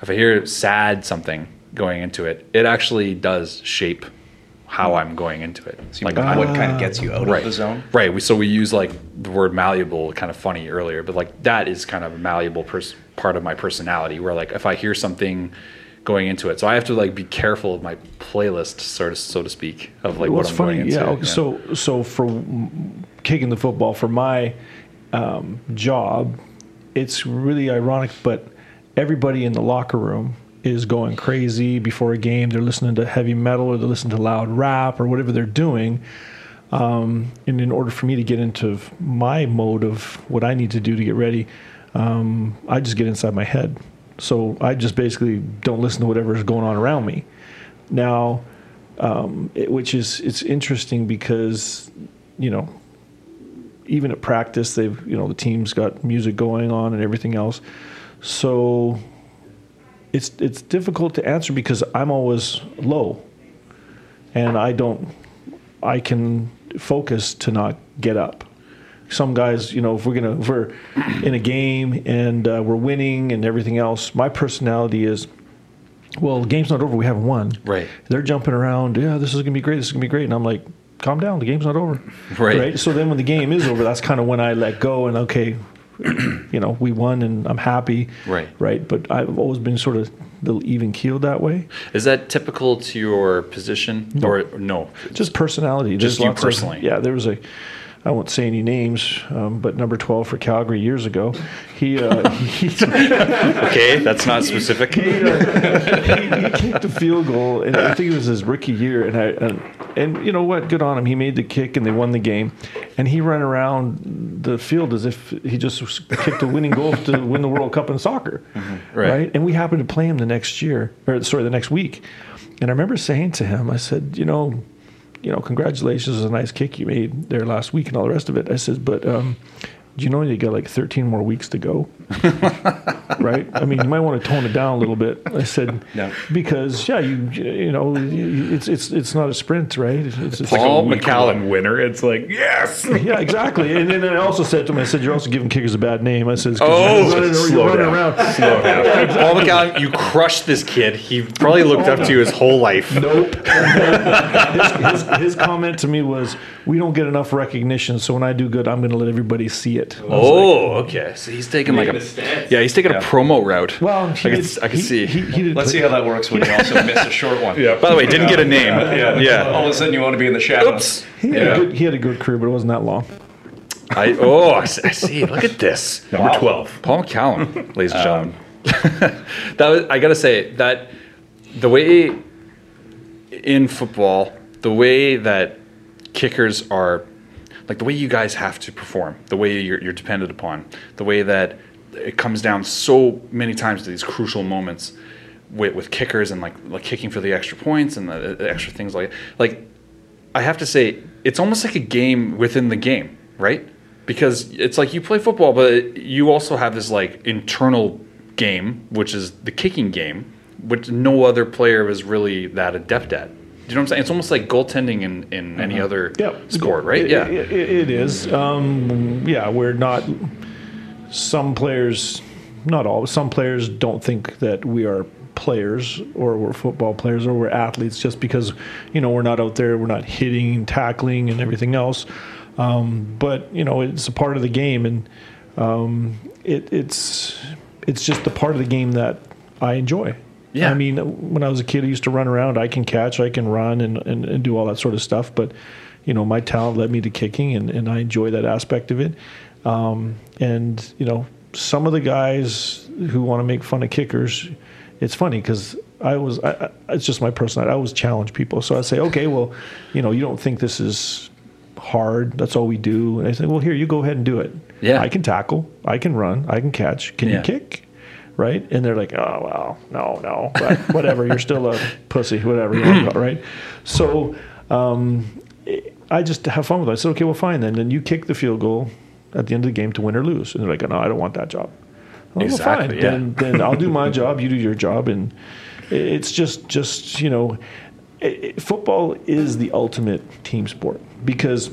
Speaker 1: if I hear sad something going into it, it actually does shape how I'm going into it.
Speaker 4: So what kind of gets you out
Speaker 1: right
Speaker 4: of the zone?
Speaker 1: right we, so we use like the word malleable kind of funny earlier but like that is kind of a malleable pers- part of my personality where like if i hear something going into it so i have to like be careful of my playlist sort of so to speak of like
Speaker 3: Well,
Speaker 1: what i'm
Speaker 3: funny.
Speaker 1: going into
Speaker 3: yeah. okay, So, so for kicking the football for my um, job, it's really ironic, but everybody in the locker room is going crazy before a game. They're listening to heavy metal or they're listening to loud rap or whatever they're doing. Um, and in order for me to get into my mode of what I need to do to get ready, um, I just get inside my head. So I just basically don't listen to whatever is going on around me. Now, um, it, which is it's interesting because you know even at practice they've you know the team's got music going on and everything else so it's it's difficult to answer because I'm always low and I don't. I can focus to not get up. Some guys, you know, if we're gonna if we're in a game and uh, we're winning and everything else, my personality is, well, the game's not over. We haven't won.
Speaker 1: Right.
Speaker 3: They're jumping around. Yeah, this is gonna be great. This is gonna be great. And I'm like, calm down. The game's not over. [laughs]
Speaker 1: Right.
Speaker 3: So then when the game is over, that's kind of when I let go and okay, you know, we won and I'm happy.
Speaker 1: Right.
Speaker 3: Right. But I've always been sort of even keeled that way.
Speaker 1: Is that typical to your position or no?
Speaker 3: Just personality.
Speaker 1: Just
Speaker 3: There's
Speaker 1: you
Speaker 3: lots of-
Speaker 1: personally.
Speaker 3: yeah. There was a. I won't say any names, um, but number 12 for Calgary years ago, he, uh, he, [laughs]
Speaker 1: Okay, that's not specific.
Speaker 3: he, uh, he, he kicked a field goal, and I think it was his rookie year. And I and, and you know what? Good on him. He made the kick, and they won the game. And he ran around the field as if he just kicked a winning goal to win the World Cup in soccer,
Speaker 1: Right.
Speaker 3: And we happened to play him the next year, or sorry, the next week. And I remember saying to him, I said, you know, you know, congratulations, it was a nice kick you made there last week and all the rest of it. I said, but um, do you know you got like 13 more weeks to go? [laughs] right? I mean, you might want to tone it down a little bit. I said,
Speaker 4: Yeah.
Speaker 3: because yeah, you you know, it's it's it's not a sprint, right? It's, it's, it's
Speaker 1: Paul
Speaker 2: Week
Speaker 1: McCallum.
Speaker 2: winner. It's like yes. [laughs]
Speaker 3: yeah, exactly. And then I also said to him, I said, you're also giving kickers a bad name. I said,
Speaker 1: Oh,
Speaker 3: you're running, you're
Speaker 2: slow down.
Speaker 3: around.
Speaker 2: Slow down. [laughs]
Speaker 1: Paul McCallum, you crushed this kid. He probably looked up to you his whole life.
Speaker 3: Nope. his, his, his comment to me was, "We don't get enough recognition, so when I do good, I'm going to let everybody see it." Was like,
Speaker 1: Oh, okay. So he's taking like a
Speaker 4: Making stance.
Speaker 1: yeah, he's taking a promo route.
Speaker 3: well,
Speaker 1: I
Speaker 3: he
Speaker 1: could,
Speaker 3: did-
Speaker 1: I could
Speaker 3: he-
Speaker 1: see.
Speaker 3: He, he did
Speaker 4: Let's see how that works when you also miss a short one. [laughs]
Speaker 2: Yeah.
Speaker 1: By the way, didn't get a name.
Speaker 4: Yeah.
Speaker 1: Yeah.
Speaker 4: All of a sudden, you want to be in the shadows.
Speaker 1: Oops.
Speaker 3: He had,
Speaker 4: Yeah.
Speaker 3: a good, he had a good career, but it wasn't that long.
Speaker 1: I oh, I see. I see. Look at this.
Speaker 2: Number
Speaker 4: Wow.
Speaker 2: twelve.
Speaker 1: Paul McCallum, ladies and um, gentlemen. [laughs] that was, I gotta say that the way in football, the way that kickers are, like the way you guys have to perform, the way you're, you're dependent upon, the way that it comes down so many times to these crucial moments with, with kickers and like like kicking for the extra points and the, the extra things like like I have to say, it's almost like a game within the game, right? Because it's like you play football, but you also have this like internal game, which is the kicking game, which no other player is really that adept at. Do you know what I'm saying? It's almost like goaltending in, in any other sport, right?
Speaker 3: It-
Speaker 1: yeah.
Speaker 3: it, it, it is. Um, yeah, we're not. Some players, not all, some players don't think that we are players or we're football players or we're athletes just because you know we're not out there, we're not hitting, and tackling, and everything else. Um, but you know, it's a part of the game, and um, it, it's it's just the part of the game that I enjoy.
Speaker 1: Yeah.
Speaker 3: I mean, when I was a kid, I used to run around. I can catch, I can run, and, and, and do all that sort of stuff. But, you know, my talent led me to kicking, and, and I enjoy that aspect of it. Um, and, you know, some of the guys who want to make fun of kickers, it's funny because I was, I, I, it's just my personality. I always challenge people. So I say, okay, well, you know, you don't think this is hard. That's all we do. And I say, well, here, you go ahead and do it.
Speaker 1: Yeah.
Speaker 3: I can tackle, I can run, I can catch. Can
Speaker 1: Yeah.
Speaker 3: you kick? right? And they're like, oh well, no, no, but whatever. You're still a [laughs] pussy, whatever. You want to call right? So um, I just have fun with it. I said, okay, well, fine then. Then you kick the field goal at the end of the game to win or lose. And they're like, no, I don't want that job. Well,
Speaker 1: Exactly,
Speaker 3: fine.
Speaker 1: yeah.
Speaker 3: Then, then I'll do my [laughs] job. You do your job, and it's just, just you know, it, it- football is the ultimate team sport because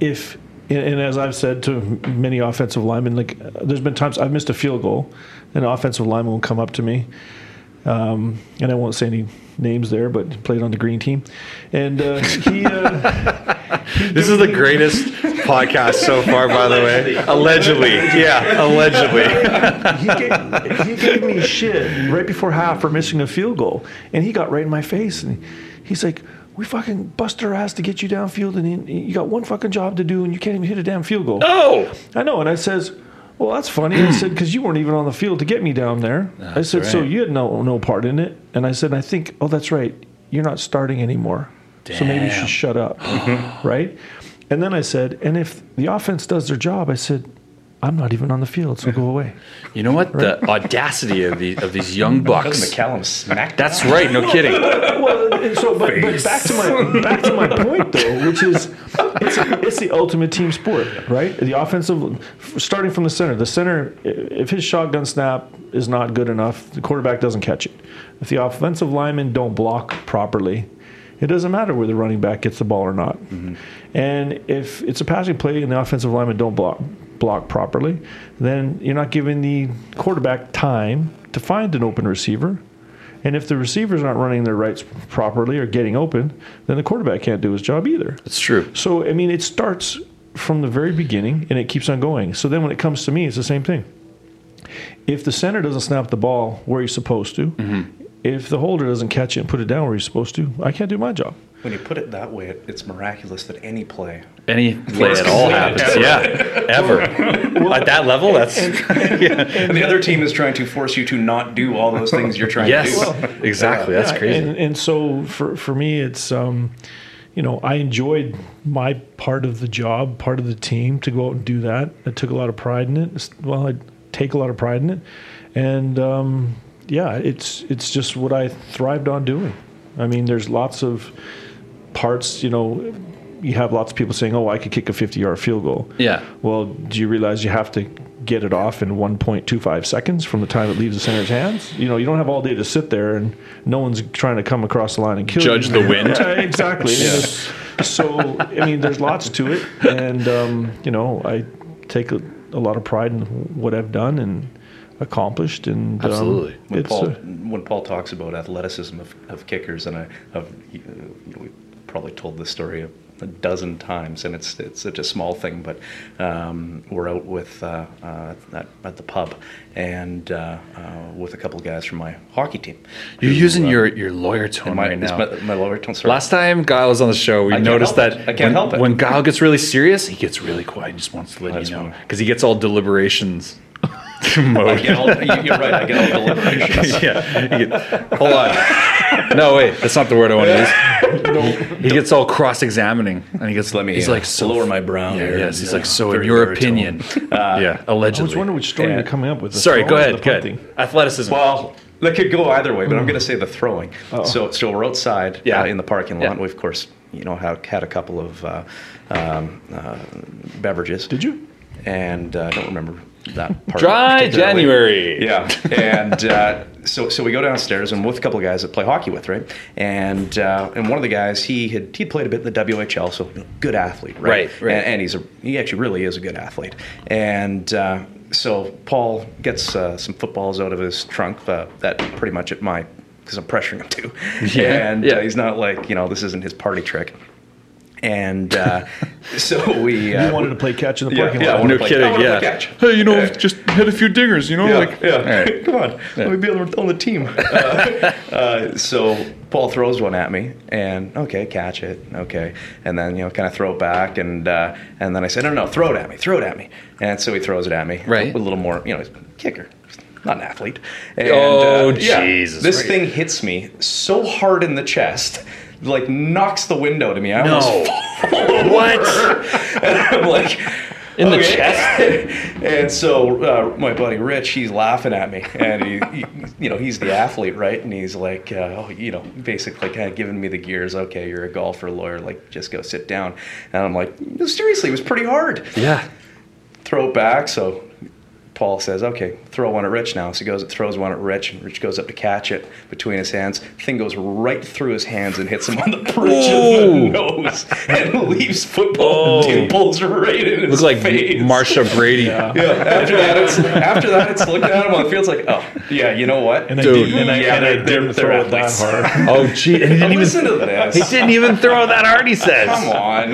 Speaker 3: if and, as I've said to many offensive linemen, like uh, there's been times I've missed a field goal, and an offensive lineman will come up to me, um, and I won't say any names there, but played on the green team, and uh, he. Uh, [laughs]
Speaker 1: This is the greatest podcast so far, by the way. Allegedly. Yeah, allegedly. [laughs]
Speaker 3: he, gave, he gave me shit right before half for missing a field goal, and he got right in my face, and he's like. We fucking bust our ass to get you downfield, and you- you got one fucking job to do, and you can't even hit a damn field goal.
Speaker 1: Oh!
Speaker 3: I know, and I says, "Well, that's funny." I said, "Because you weren't even on the field to get me down there." I said, "So you had no no part in it." And I said, "I think, oh, that's right. You're not starting anymore, so maybe you should shut up, mm-hmm. right?" And then I said, "And if the offense does their job, I said, I'm not even on the field, so go away."
Speaker 1: You know what? The audacity of these of these [laughs] young bucks.
Speaker 4: McCallum smack?
Speaker 1: That's right. No kidding. [laughs]
Speaker 3: well, so, but, but back to my back to my point though, which is it's, it's the ultimate team sport, right? The offensive, starting from the center. The center, if his shotgun snap is not good enough, the quarterback doesn't catch it. If the offensive linemen don't block properly, It doesn't matter where the running back gets the ball or not. Mm-hmm. And if it's a passing play and the offensive lineman don't block block properly, then you're not giving the quarterback time to find an open receiver. And if the receivers aren't running their rights properly or getting open, then the quarterback can't do his job either.
Speaker 1: That's true.
Speaker 3: So I mean, it starts from the very beginning and it keeps on going. So then when it comes to me, it's the same thing. If the center doesn't snap the ball where he's supposed to, mm-hmm. If the holder doesn't catch it and put it down where he's supposed to, I can't do my job.
Speaker 4: When you put it that way, it- it's miraculous that any play.
Speaker 1: Any play at all happens. Yeah, [laughs] ever. At that level, that's [laughs]
Speaker 4: And the other team is trying to force you to not do all those things you're trying
Speaker 1: yes,
Speaker 4: to do.
Speaker 1: Yes, [laughs] exactly. That's
Speaker 3: Yeah,
Speaker 1: crazy.
Speaker 3: And, and so for, for me, it's, um, you know, I enjoyed my part of the job, part of the team to go out and do that. I took a lot of pride in it. Well, I take a lot of pride in it. And, um, yeah, it's, it's just what I thrived on doing. I mean, there's lots of parts, you know, you have lots of people saying, oh, I could kick a 50 yard field goal.
Speaker 1: Yeah.
Speaker 3: Well, do you realize you have to get it off in 1.25 seconds from the time it leaves the center's hands? You know, you don't have all day to sit there and no one's trying to come across the line and kill
Speaker 1: Judge
Speaker 3: you.
Speaker 1: the wind. [laughs]
Speaker 3: Yeah, exactly. Mean, So, I mean, there's lots to it. And, um, you know, I take a, a lot of pride in what I've done and accomplished. And um,
Speaker 1: Absolutely.
Speaker 4: When Paul,
Speaker 3: uh,
Speaker 4: when Paul talks about athleticism of, of kickers, and I, of, you know, we probably told this story a, a dozen times, and it's it's such a small thing, but um, we're out with uh, uh, at, at the pub, and uh, uh, with a couple of guys from my hockey team.
Speaker 1: You're
Speaker 4: who,
Speaker 1: using
Speaker 4: uh,
Speaker 1: your, your lawyer tone
Speaker 4: my,
Speaker 1: right now.
Speaker 4: my, my lower tone. Sorry.
Speaker 1: Last time Kyle was on the show, we
Speaker 4: can't
Speaker 1: noticed that
Speaker 4: it. I can't
Speaker 1: when,
Speaker 4: help it.
Speaker 1: when Kyle gets really serious, he gets really quiet. He just wants to let
Speaker 4: That's
Speaker 1: you know because he gets all deliberations
Speaker 4: I [laughs]
Speaker 1: mode.
Speaker 4: get all, you- you're right. I get all deliberations. [laughs]
Speaker 1: yeah. get- hold on. No, wait. That's not the word I want to use. [laughs] He gets all cross-examining, and he gets.
Speaker 4: Let me,
Speaker 1: He's
Speaker 4: uh,
Speaker 1: like so
Speaker 4: lower my brow
Speaker 1: Yeah, yes. He's
Speaker 4: uh,
Speaker 1: like so. In your
Speaker 4: baritone.
Speaker 1: opinion, yeah, allegedly.
Speaker 3: I was wondering which story
Speaker 4: Yeah.
Speaker 3: you're coming up with. the
Speaker 1: Sorry, go ahead.
Speaker 3: the
Speaker 1: Go ahead. Athleticism.
Speaker 4: Well, that could go either way, but I'm going to say the throwing.
Speaker 3: Uh-oh.
Speaker 4: So, so we're outside
Speaker 1: Yeah.
Speaker 4: uh, in the parking lot.
Speaker 1: Yeah.
Speaker 4: and We, of course, you know, had, had a couple of uh, um, uh, beverages.
Speaker 3: Did you?
Speaker 4: And uh, I don't remember that part.
Speaker 1: Dry. January.
Speaker 4: Yeah, and uh, so so we go downstairs and with a couple of guys that play hockey with, right? And uh, and one of the guys he had he played a bit in the WHL, so good athlete, right?
Speaker 1: Right, right.
Speaker 4: And, and he's a he actually really is a good athlete. And uh, so Paul gets uh, some footballs out of his trunk uh, that pretty much at my because I'm pressuring him to,
Speaker 1: Yeah,
Speaker 4: and
Speaker 1: yeah.
Speaker 4: Uh, he's not like you know this isn't his party trick. And uh, [laughs] so we uh,
Speaker 3: You wanted to play catch in the parking
Speaker 4: yeah,
Speaker 3: lot.
Speaker 4: wanna
Speaker 1: no
Speaker 4: play- I
Speaker 1: kidding.
Speaker 4: wanna play
Speaker 1: Yeah.
Speaker 4: catch.
Speaker 1: Hey, you know,
Speaker 4: Yeah.
Speaker 1: just hit a few dingers. You know,
Speaker 4: yeah,
Speaker 1: like
Speaker 4: yeah. [laughs]
Speaker 1: All right.
Speaker 4: Come on, let me be on the, on the team. [laughs] Uh, uh, so Paul throws one at me, and okay, catch it, okay, and then you know, kind of throw it back, and uh, and then I said, no, no, throw it at me, throw it at me, and so he throws it at me,
Speaker 1: Right.
Speaker 4: with a little more, you know, he's a kicker. Not an athlete. And,
Speaker 1: Oh,
Speaker 4: yeah,
Speaker 1: Jesus.
Speaker 4: This
Speaker 1: Right.
Speaker 4: thing hits me so hard in the chest, like knocks the window to me. I almost [laughs]
Speaker 1: No. what?
Speaker 4: and I'm like,
Speaker 1: In the
Speaker 4: okay.
Speaker 1: chest? [laughs]
Speaker 4: and so uh, my buddy Rich, he's laughing at me, and he, he you know, he's the athlete, right? And he's like, uh, oh, you know, basically kind of giving me the gears. Okay, you're a golfer, lawyer, like just go sit down. And I'm like, no, seriously, it was pretty hard.
Speaker 1: Yeah.
Speaker 4: Throw it back. So Paul says, okay, throw one at Rich now. So he goes and throws one at Rich, and Rich goes up to catch it between his hands. Thing goes right through his hands and hits him on the bridge of the nose and [laughs] leaves football
Speaker 1: Oh.
Speaker 4: dimples right in his
Speaker 1: Looks like
Speaker 4: face.
Speaker 1: Marcia Brady. [laughs]
Speaker 4: Yeah. After that, it's after that, it's looking at him on the field. It's like, oh, yeah, you know what?
Speaker 3: And I
Speaker 1: Dude.
Speaker 3: didn't, and I,
Speaker 4: Yeah,
Speaker 3: and I
Speaker 4: they're-
Speaker 3: didn't
Speaker 4: they're
Speaker 3: throw it that hard.
Speaker 1: Oh, gee. And he didn't [laughs] even.
Speaker 4: Listen to this.
Speaker 1: He didn't even throw that hard. He says.
Speaker 4: Come on.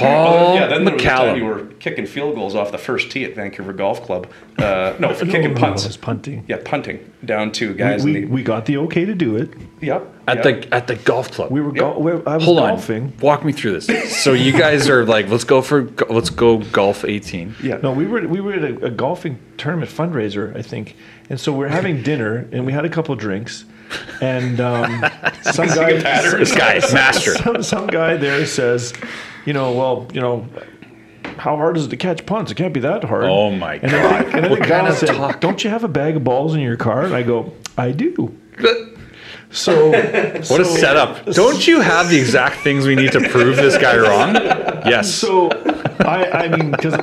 Speaker 1: Paul
Speaker 4: yeah, then there was a time you were kicking field goals off the first tee at Vancouver Golf Club. Uh, no, [laughs] for kicking
Speaker 3: No, no,
Speaker 4: punts.
Speaker 3: it was punting.
Speaker 4: Yeah, punting down to guys
Speaker 3: We,
Speaker 4: in the.
Speaker 3: we got the okay to do it.
Speaker 4: yep.
Speaker 1: At
Speaker 4: yep.
Speaker 1: the at the golf club.
Speaker 3: We were, go- we I was
Speaker 1: Hold
Speaker 3: golfing.
Speaker 1: on. Walk me through this. So you guys are like, let's go for let's go golf 18.
Speaker 4: Yeah.
Speaker 3: No, we were we were at a, a golfing tournament fundraiser, I think, and so we're having [laughs] dinner, and we had a couple drinks, and um, [laughs] some guy,
Speaker 4: pattern.
Speaker 1: This guy master.
Speaker 3: some, some guy there says, you know, well, you know, how hard is it to catch punts? It can't be that hard.
Speaker 1: Oh my
Speaker 3: And then,
Speaker 1: God.
Speaker 3: and then
Speaker 1: What
Speaker 3: the guy
Speaker 1: kind of
Speaker 3: said,
Speaker 1: talk?
Speaker 3: Don't you have a bag of balls in your car? And I go, I do. So
Speaker 1: What a setup. Don't you have the exact things we need to prove this guy wrong? Yes.
Speaker 3: So, I, I mean, because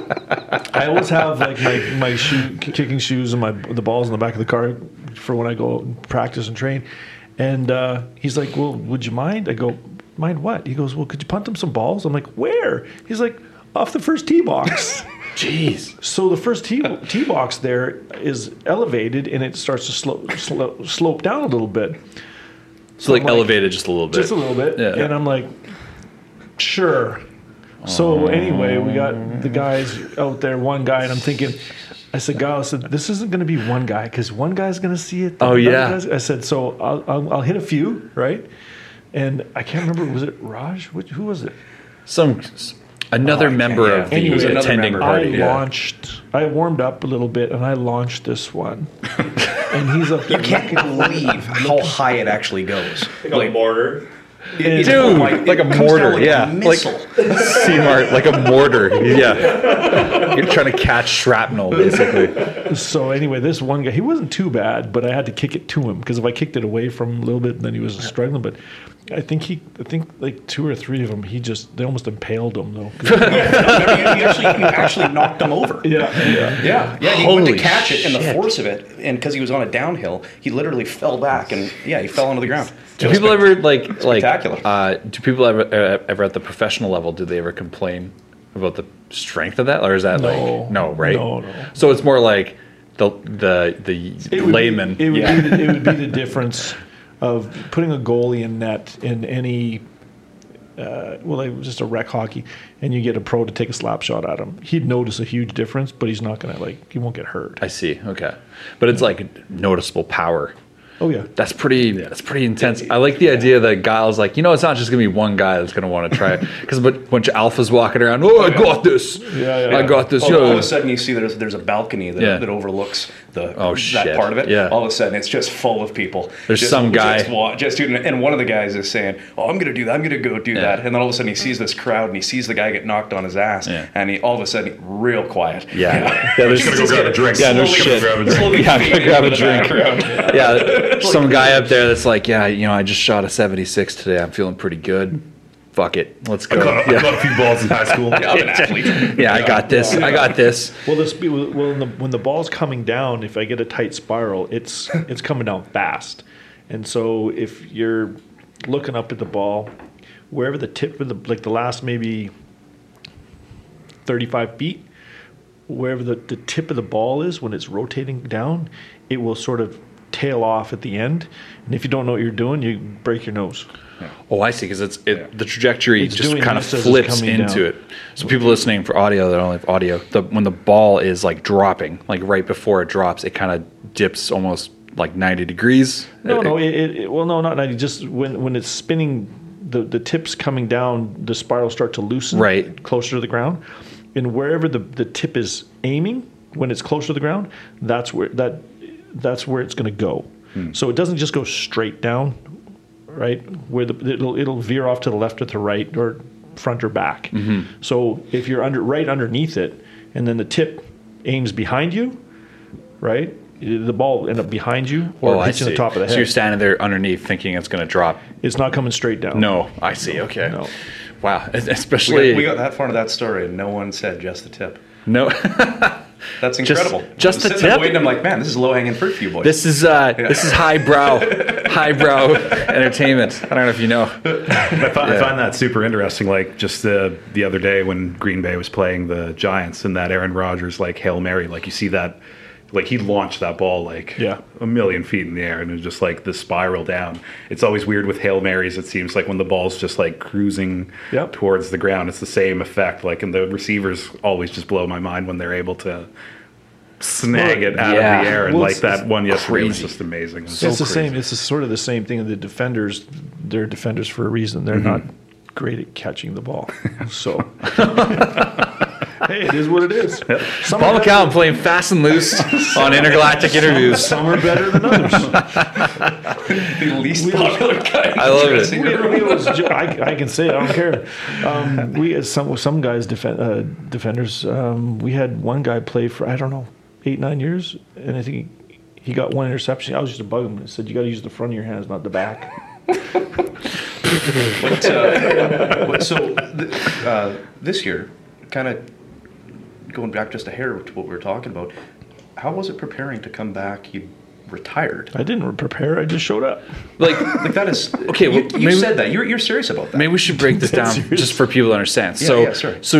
Speaker 3: I always have like my my shoe kicking shoes and my the balls in the back of the car for when I go out and practice and train. And uh, he's like, "Well, would you mind?" I go, "Mind what?" He goes, "Well, could you punt him some balls?" I'm like, "Where?" He's like, "Off the first tee box." [laughs]
Speaker 1: Jeez.
Speaker 3: So the first tee, tee box there is elevated and it starts to slope, slope, slope down a little bit.
Speaker 1: So like
Speaker 3: I'm like-
Speaker 1: elevated just a little bit.
Speaker 3: Just a little bit.
Speaker 1: Yeah.
Speaker 3: And I'm like, sure. So anyway, we got the guys out there, one guy, and I'm thinking, I said, God, I said, this isn't going to be one guy because one guy's going to see it.
Speaker 1: Oh, yeah.
Speaker 3: guy's- I said, so I'll, I'll, I'll hit a few, right? And I can't remember, was it Raj? Which, who was it?
Speaker 1: Some another
Speaker 4: Oh, I can't-
Speaker 1: member
Speaker 4: yeah.
Speaker 1: of the
Speaker 3: Anyway, was
Speaker 1: attending
Speaker 4: member.
Speaker 3: I
Speaker 1: party. yeah.
Speaker 3: launched, I warmed up a little bit and I launched this one. [laughs] and he's up there.
Speaker 4: You can't believe how high it actually goes. Like, a
Speaker 5: mortar.
Speaker 4: it-
Speaker 1: Dude,
Speaker 4: it-
Speaker 1: like, a mortar,
Speaker 4: like
Speaker 1: yeah.
Speaker 4: a
Speaker 1: like
Speaker 4: missile.
Speaker 1: Seymour, like a mortar. Yeah. [laughs] You're trying to catch shrapnel, basically.
Speaker 3: So anyway, this one guy, he wasn't too bad, but I had to kick it to him because if I kicked it away from him a little bit, then he was struggling. But I think he, I think like two or three of them, he just they almost impaled him though. [laughs]
Speaker 4: Remember, you, you actually, you actually knocked him over.
Speaker 3: yeah, yeah.
Speaker 4: Yeah, yeah. He went to catch it, and the
Speaker 1: shit.
Speaker 4: force of it, and because he was on a downhill, he literally fell back, and yeah, he fell onto the ground.
Speaker 1: Do people ever like like
Speaker 4: Spectacular.
Speaker 1: uh, do people ever uh, ever at the professional level do they ever complain about the strength of that or is that
Speaker 3: No.
Speaker 1: like no right
Speaker 3: No, no.
Speaker 1: so it's more like the the the
Speaker 3: It would
Speaker 1: layman
Speaker 3: Be, it would
Speaker 4: Yeah.
Speaker 3: be the, it would be the difference of putting a goalie in net in any. Uh, well, like just a rec hockey, and you get a pro to take a slap shot at him. He'd notice a huge difference, but he's not gonna like he won't get hurt.
Speaker 1: I see okay but it's like noticeable power
Speaker 3: Oh yeah,
Speaker 1: That's pretty. That's pretty intense. I like the idea that Giles like, you know, it's not just gonna be one guy that's gonna want to try it [laughs] because a bunch of alphas walking around. Oh, I got this.
Speaker 3: Yeah, yeah.
Speaker 1: I got this.
Speaker 4: All, all of a sudden, you see there's there's a balcony that,
Speaker 1: Yeah.
Speaker 4: that overlooks the
Speaker 1: Oh,
Speaker 4: that
Speaker 1: shit.
Speaker 4: part of it.
Speaker 1: Yeah.
Speaker 4: All of a sudden, it's just full of people.
Speaker 1: There's
Speaker 4: just,
Speaker 1: some guy-
Speaker 4: just, wa- just doing, and one of the guys is saying, "Oh, I'm going to do that. I'm going to go do
Speaker 1: Yeah.
Speaker 4: that." And then all of a sudden, he sees this crowd, and he sees the guy get knocked on his ass,
Speaker 1: Yeah.
Speaker 4: and he all of a sudden real quiet.
Speaker 1: Yeah. [laughs] Yeah. There's
Speaker 2: Gonna go [laughs] grab a drink.
Speaker 1: Yeah, no shit.
Speaker 2: grab a drink.
Speaker 4: slowly
Speaker 1: Yeah, grab a drink.
Speaker 4: background.
Speaker 1: Yeah, [laughs] some guy up there that's like, yeah, you know, I just shot a 76 today. I'm feeling pretty good. Fuck it, let's go.
Speaker 2: I got, I got a few balls in high school.
Speaker 4: yeah, [laughs] I'm an athlete.
Speaker 1: yeah, I got this. I got this.
Speaker 3: Well, this be, well when the, when the ball's coming down, if I get a tight spiral, it's it's coming down fast, and so if you're looking up at the ball, wherever the tip of the like the last maybe thirty five feet, wherever the, the tip of the ball is when it's rotating down, it will sort of tail off at the end, and if you don't know what you're doing, you break your nose.
Speaker 1: Oh, I see. Because it's it, the trajectory
Speaker 3: It's
Speaker 1: just kind of
Speaker 3: this as it's
Speaker 1: flips into
Speaker 3: down.
Speaker 1: it. So people listening for audio that only have audio, the, when the ball is like dropping, like right before it drops, it kind of dips almost like 90 degrees.
Speaker 3: No,
Speaker 1: It-
Speaker 3: no. It, it, it- well, no, not ninety. Just when when it's spinning, the the tips coming down, the spiral start to loosen.
Speaker 1: Right.
Speaker 3: Closer to the ground, and wherever the the tip is aiming, when it's closer to the ground, that's where that that's where it's going to go. Hmm. So it doesn't just go straight down, right? Where the it'll it'll veer off to the left or to the right or front or back. Mm-hmm. So if you're under right underneath it, and then the tip aims behind you, right? The ball will end up behind you or
Speaker 1: Oh,
Speaker 3: hits you the top of the head.
Speaker 1: So you're standing there underneath thinking it's going to drop.
Speaker 3: It's not coming straight down.
Speaker 1: No, I see. Okay.
Speaker 3: No.
Speaker 1: Wow. [laughs]
Speaker 4: We
Speaker 1: Especially.
Speaker 4: got, we got that far into that story, and no one said just the tip.
Speaker 1: No.
Speaker 4: That's incredible.
Speaker 1: just
Speaker 4: I'm
Speaker 1: the tip?
Speaker 4: Waiting, I'm like, man, this is low hanging fruit for you boys.
Speaker 1: this is uh, this is highbrow, [laughs] highbrow entertainment. I don't know if you know.
Speaker 2: I find, I find that super interesting. Like just the the other day when Green Bay was playing the Giants and that Aaron Rodgers like hail mary, like you see that, like he launched that ball like
Speaker 3: Yeah.
Speaker 2: a million feet in the air and it was just like the spiral down. It's always weird with hail marys. It seems like when the ball's just like cruising
Speaker 3: Yep.
Speaker 2: towards the ground, it's the same effect. Like and the receivers always just blow my mind when they're able to snag
Speaker 3: Well,
Speaker 2: it out
Speaker 1: yeah.
Speaker 2: of the air and
Speaker 3: Well,
Speaker 2: like that one yesterday was just amazing. It was
Speaker 3: it's
Speaker 2: so
Speaker 3: the
Speaker 2: crazy.
Speaker 3: same. It's sort of the same thing. The defenders, they're defenders for a reason. They're mm-hmm. not great at catching the ball. [laughs] So, [laughs] hey, it is what it is. [laughs] Some,
Speaker 1: Paul
Speaker 3: are
Speaker 1: McCallum playing fast and loose [laughs] on intergalactic interviews.
Speaker 3: some are better than others. [laughs]
Speaker 4: the least popular guy.
Speaker 1: I love it.
Speaker 3: we, we was, I, I can say it. I don't care. Um, we had some some guys defend, uh, defenders. Um, we had one guy play for I don't know eight nine years, and I think he, he got one interception. I was just to bug him. I said you got to use the front of your hands, not the back.
Speaker 4: But, uh, so th- uh, this year, kind of going back just a hair to what we were talking about, how was it preparing to come back? You retired.
Speaker 3: I didn't prepare. I just showed up.
Speaker 1: Like, [laughs]
Speaker 4: Like that is
Speaker 1: Okay,
Speaker 4: You,
Speaker 1: well,
Speaker 4: you
Speaker 1: maybe-
Speaker 4: said that you're you're serious about that.
Speaker 1: maybe we should break this [laughs] down
Speaker 3: serious.
Speaker 1: just for people to understand. so,
Speaker 4: yeah, sure.
Speaker 1: so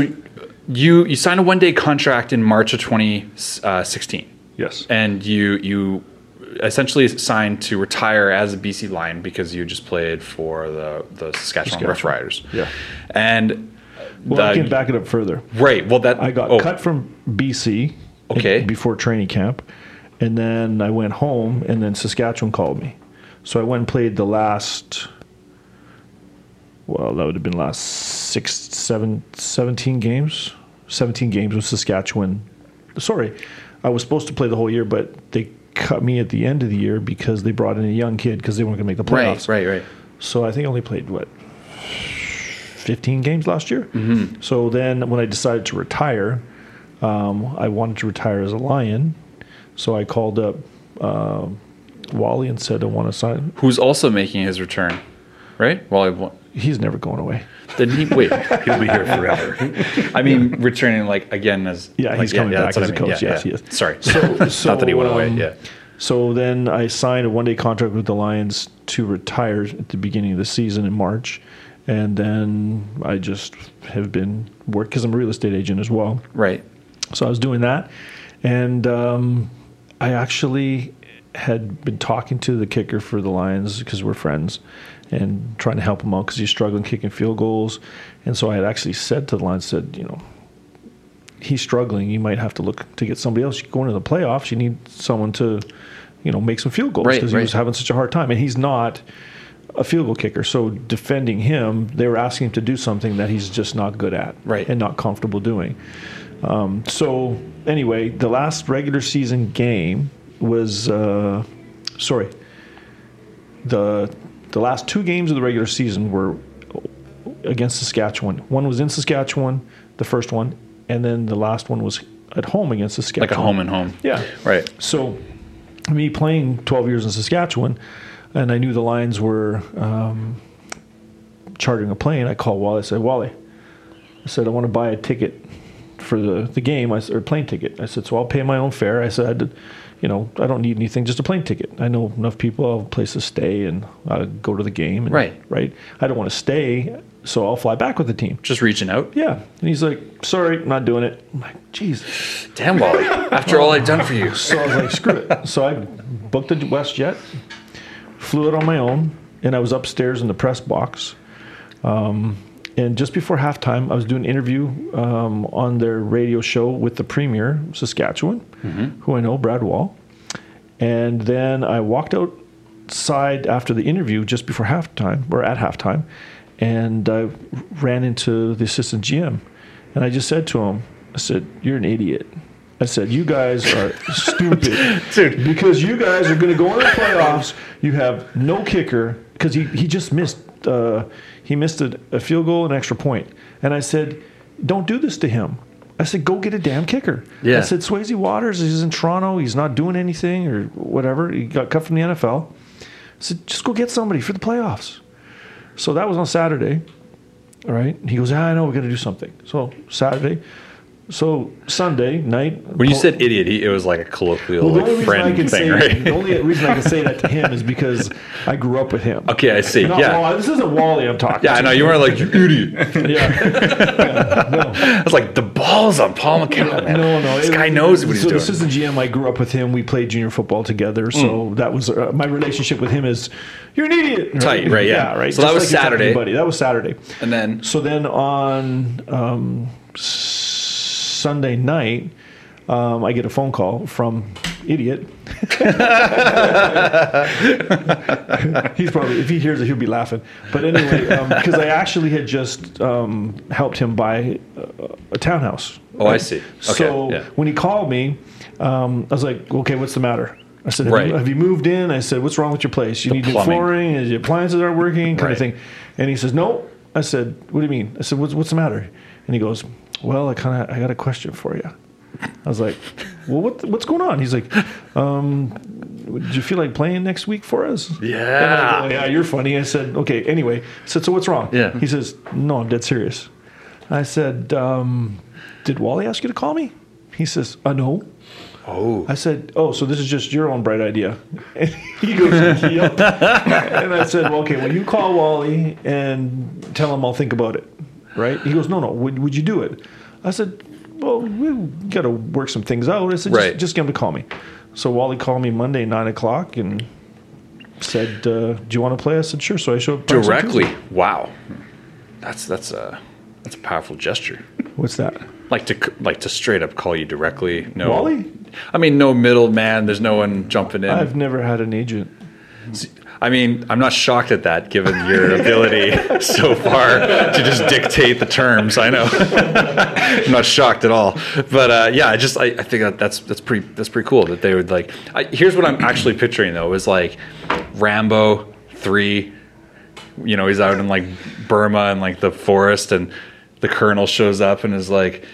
Speaker 1: you you signed a one day contract in March of 2016.
Speaker 3: Uh, yes.
Speaker 1: and you you essentially signed to retire as a BC Lion because you just played for the the Saskatchewan, Rough
Speaker 3: Saskatchewan.
Speaker 1: Riders.
Speaker 3: Yeah.
Speaker 1: and
Speaker 3: Well, I can back it up further.
Speaker 1: right. Well, that
Speaker 3: I got
Speaker 1: oh,
Speaker 3: cut from BC.
Speaker 1: Okay.
Speaker 3: Before training camp, and then I went home, and then Saskatchewan called me, so I went and played the last. Well, that would have been last six, seven, 17 games. 17 games with Saskatchewan. Sorry, I was supposed to play the whole year, but they cut me at the end of the year because they brought in a young kid because they weren't going to make the
Speaker 1: right,
Speaker 3: playoffs.
Speaker 1: right, right.
Speaker 3: So I think I only played what 15 games last year.
Speaker 1: Mm-hmm.
Speaker 3: So then when I decided to retire, um, I wanted to retire as a Lion. So I called up uh, Wally and said I want to sign.
Speaker 1: Who's also making his return, right? Well,
Speaker 3: He's never going away.
Speaker 1: then he wait. [laughs]
Speaker 2: He'll be here forever.
Speaker 1: I mean, returning like again as
Speaker 3: Yeah,
Speaker 1: like,
Speaker 3: he's coming back
Speaker 1: that's
Speaker 3: as
Speaker 1: I
Speaker 3: a
Speaker 1: mean.
Speaker 3: coach.
Speaker 1: Yeah,
Speaker 3: Yes,
Speaker 1: yeah.
Speaker 3: he.
Speaker 1: Sorry,
Speaker 3: So, [laughs]
Speaker 1: not that he went away.
Speaker 3: um,
Speaker 1: Yeah,
Speaker 3: So then I signed a one day contract with the Lions to retire at the beginning of the season in March. And then I just have been work because I'm a real estate agent as well.
Speaker 1: right.
Speaker 3: So I was doing that, and um, I actually had been talking to the kicker for the Lions because we're friends, and trying to help him out because he's struggling kicking field goals. And so I had actually said to the Lions, said, you know, he's struggling. You might have to look to get somebody else. You go into the playoffs. You need someone to, you know, make some field goals
Speaker 1: Right,
Speaker 3: because he was having such a hard time, and he's not a field goal kicker. So defending him, they were asking him to do something that he's just not good at,
Speaker 1: Right.
Speaker 3: and not comfortable doing. Um, so anyway, the last regular season game was uh, sorry. The the last two games of the regular season were against Saskatchewan. One was in Saskatchewan, the first one, and then the last one was at home against Saskatchewan.
Speaker 1: Like a home and home.
Speaker 3: Yeah.
Speaker 1: Right.
Speaker 3: So, me playing 12 years in Saskatchewan, and I knew the Lions were um, chartering a plane. I called Wally. I said, Wally, I said, I want to buy a ticket for the, the game, I said, or plane ticket. I said, so I'll pay my own fare. I said, you know, I don't need anything, just a plane ticket. I know enough people, I'll have a place to stay and I'll go to the game. And,
Speaker 1: Right.
Speaker 3: Right. I don't want to stay, so I'll fly back with the team.
Speaker 1: Just reaching out.
Speaker 3: Yeah. And he's like, sorry, not doing it. I'm like, geez.
Speaker 1: Damn, Wally. After all I've done for you.
Speaker 3: So I was like, screw it. So I booked a WestJet, flew it on my own, and I was upstairs in the press box. Um, and just before halftime, I was doing an interview um, on their radio show with the premier, Saskatchewan, who I know, Brad Wall. And then I walked outside after the interview just before halftime, or at halftime, and I ran into the assistant GM. And I just said to him, I said, You're an idiot. I said, You guys are stupid. [laughs]
Speaker 1: Dude.
Speaker 3: Because you guys are going to go in the playoffs. You have no kicker because he, he just missed uh, he missed a, a field goal, an extra point. And I said, Don't do this to him. I said, Go get a damn kicker.
Speaker 1: Yeah.
Speaker 3: I said, Swayze Waters, he's in Toronto. He's not doing anything or whatever. He got cut from the NFL. I said, Just go get somebody for the playoffs. So that was on Saturday. All right. He goes, ah, I know we're going to do something. So Saturday. So Sunday night.
Speaker 1: When you said idiot, he, it was like a colloquial
Speaker 3: well,
Speaker 1: like,
Speaker 3: I
Speaker 1: friend
Speaker 3: can
Speaker 1: thing,
Speaker 3: say
Speaker 1: right?
Speaker 3: the only [laughs] reason I can say that to him is because I grew up with him.
Speaker 1: Okay, I see.
Speaker 3: Not
Speaker 1: yeah.
Speaker 3: Wally. this isn't Wally I'm talking.
Speaker 1: Yeah, I know. You weren't like, you idiot.
Speaker 3: Yeah. [laughs] Yeah, no.
Speaker 1: I was like, the ball's on Paul McCallum.
Speaker 3: No, no.
Speaker 1: This
Speaker 3: it-
Speaker 1: guy knows what he's
Speaker 3: so
Speaker 1: doing.
Speaker 3: this is the GM. I grew up with him. We played junior football together. So that was uh, my relationship with him. Is you're an idiot.
Speaker 1: Tight, right, yeah.
Speaker 3: right.
Speaker 1: So that was
Speaker 3: like you're talking to
Speaker 1: Saturday.
Speaker 3: buddy. That was Saturday.
Speaker 1: and then,
Speaker 3: So then on um, s- Sunday night, um, I get a phone call from idiot. [laughs] He's probably if he hears it, he'll be laughing. But anyway, because I actually had just um, helped him buy a, a townhouse.
Speaker 1: oh, I see. Okay.
Speaker 3: So
Speaker 1: yeah.
Speaker 3: when he called me, um, I was like, "Okay, what's the matter?" I said, have,
Speaker 1: Right.
Speaker 3: you, "Have you moved in?" I said, "What's wrong with your place? You
Speaker 1: The
Speaker 3: need new flooring? Is your appliances aren't working?" Kind
Speaker 1: Right.
Speaker 3: of thing. And he says, "No." I said, "What do you mean?" I said, "What's what's the matter?" And he goes, "Well, I kind of I got a question for you." I was like, "Well, what what's going on?" He's like, um, "Do you feel like playing next week for us?"
Speaker 1: Yeah.
Speaker 3: go, yeah, you're funny. I said, okay, anyway. I said, so what's wrong?
Speaker 1: Yeah.
Speaker 3: He says, no, I'm dead serious. I said, um, did Wally ask you to call me? He says, uh, no.
Speaker 1: Oh.
Speaker 3: I said, "Oh, so this is just your own bright idea?" [laughs] And he goes, "Yep." [laughs] and I said, "Well, okay, well, you call Wally and tell him I'll think about it." Right? He goes, "No, no. Would, would you do it?" I said, "Well, we got to work some things out." I said,
Speaker 1: Right.
Speaker 3: just, just get him to call me." So Wally called me Monday nine o'clock and said, uh, "Do you want to play?" I said, "Sure." So I showed up
Speaker 1: Directly. Wow. That's that's a that's a powerful gesture.
Speaker 3: What's that?
Speaker 1: Like to like to straight up call you directly. No.
Speaker 3: Wally?
Speaker 1: I mean, no middleman. There's no one jumping in.
Speaker 3: I've never had an agent.
Speaker 1: I mean, I'm not shocked at that, given your [laughs] ability so far to just dictate the terms. I know, I'm [laughs] not shocked at all. But uh, yeah, I just I, I think that that's that's pretty that's pretty cool that they would like. I, here's what I'm actually picturing though is like Rambo three. You know, he's out in like Burma and like the forest, and the colonel shows up and is like.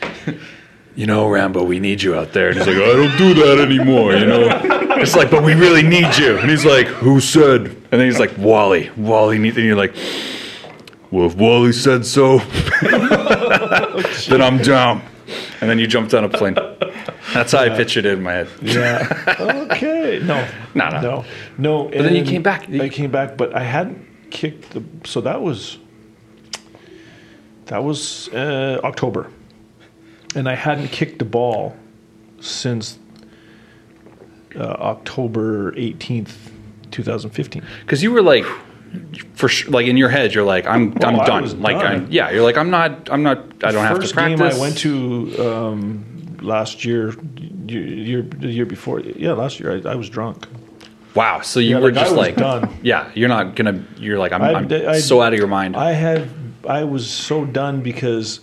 Speaker 1: You know, Rambo, we need you out there. And he's like, I don't do that anymore, you know? It's like, but we really need you. And he's like, who said? And then he's like, Wally, Wally needs, and you're like, well, if Wally said so, [laughs] then I'm down. And then you jumped on a plane. That's how I pictured it in my head.
Speaker 3: Yeah. [laughs] okay. No.
Speaker 1: No, no.
Speaker 3: No. No. But
Speaker 1: then you came back.
Speaker 3: I came back, but I hadn't kicked the. So that was. That was uh, October, and I hadn't kicked the ball since uh, October eighteenth, two thousand fifteen.
Speaker 1: Because you were like, for sure, like in your head, you're like, I'm,
Speaker 3: Oh,
Speaker 1: I'm done. Like,
Speaker 3: done.
Speaker 1: I'm, yeah, you're like, I'm not, I'm not, I don't have to
Speaker 3: First
Speaker 1: practice.
Speaker 3: game I went to um, last year, year, the year before. Yeah, last year I, I was drunk.
Speaker 1: Wow. So you
Speaker 3: Yeah,
Speaker 1: were
Speaker 3: like,
Speaker 1: just like,
Speaker 3: done.
Speaker 1: yeah, you're not gonna, you're like, I'm,
Speaker 3: I-
Speaker 1: I'm
Speaker 3: I-
Speaker 1: so out of your mind.
Speaker 3: I had I was so done because,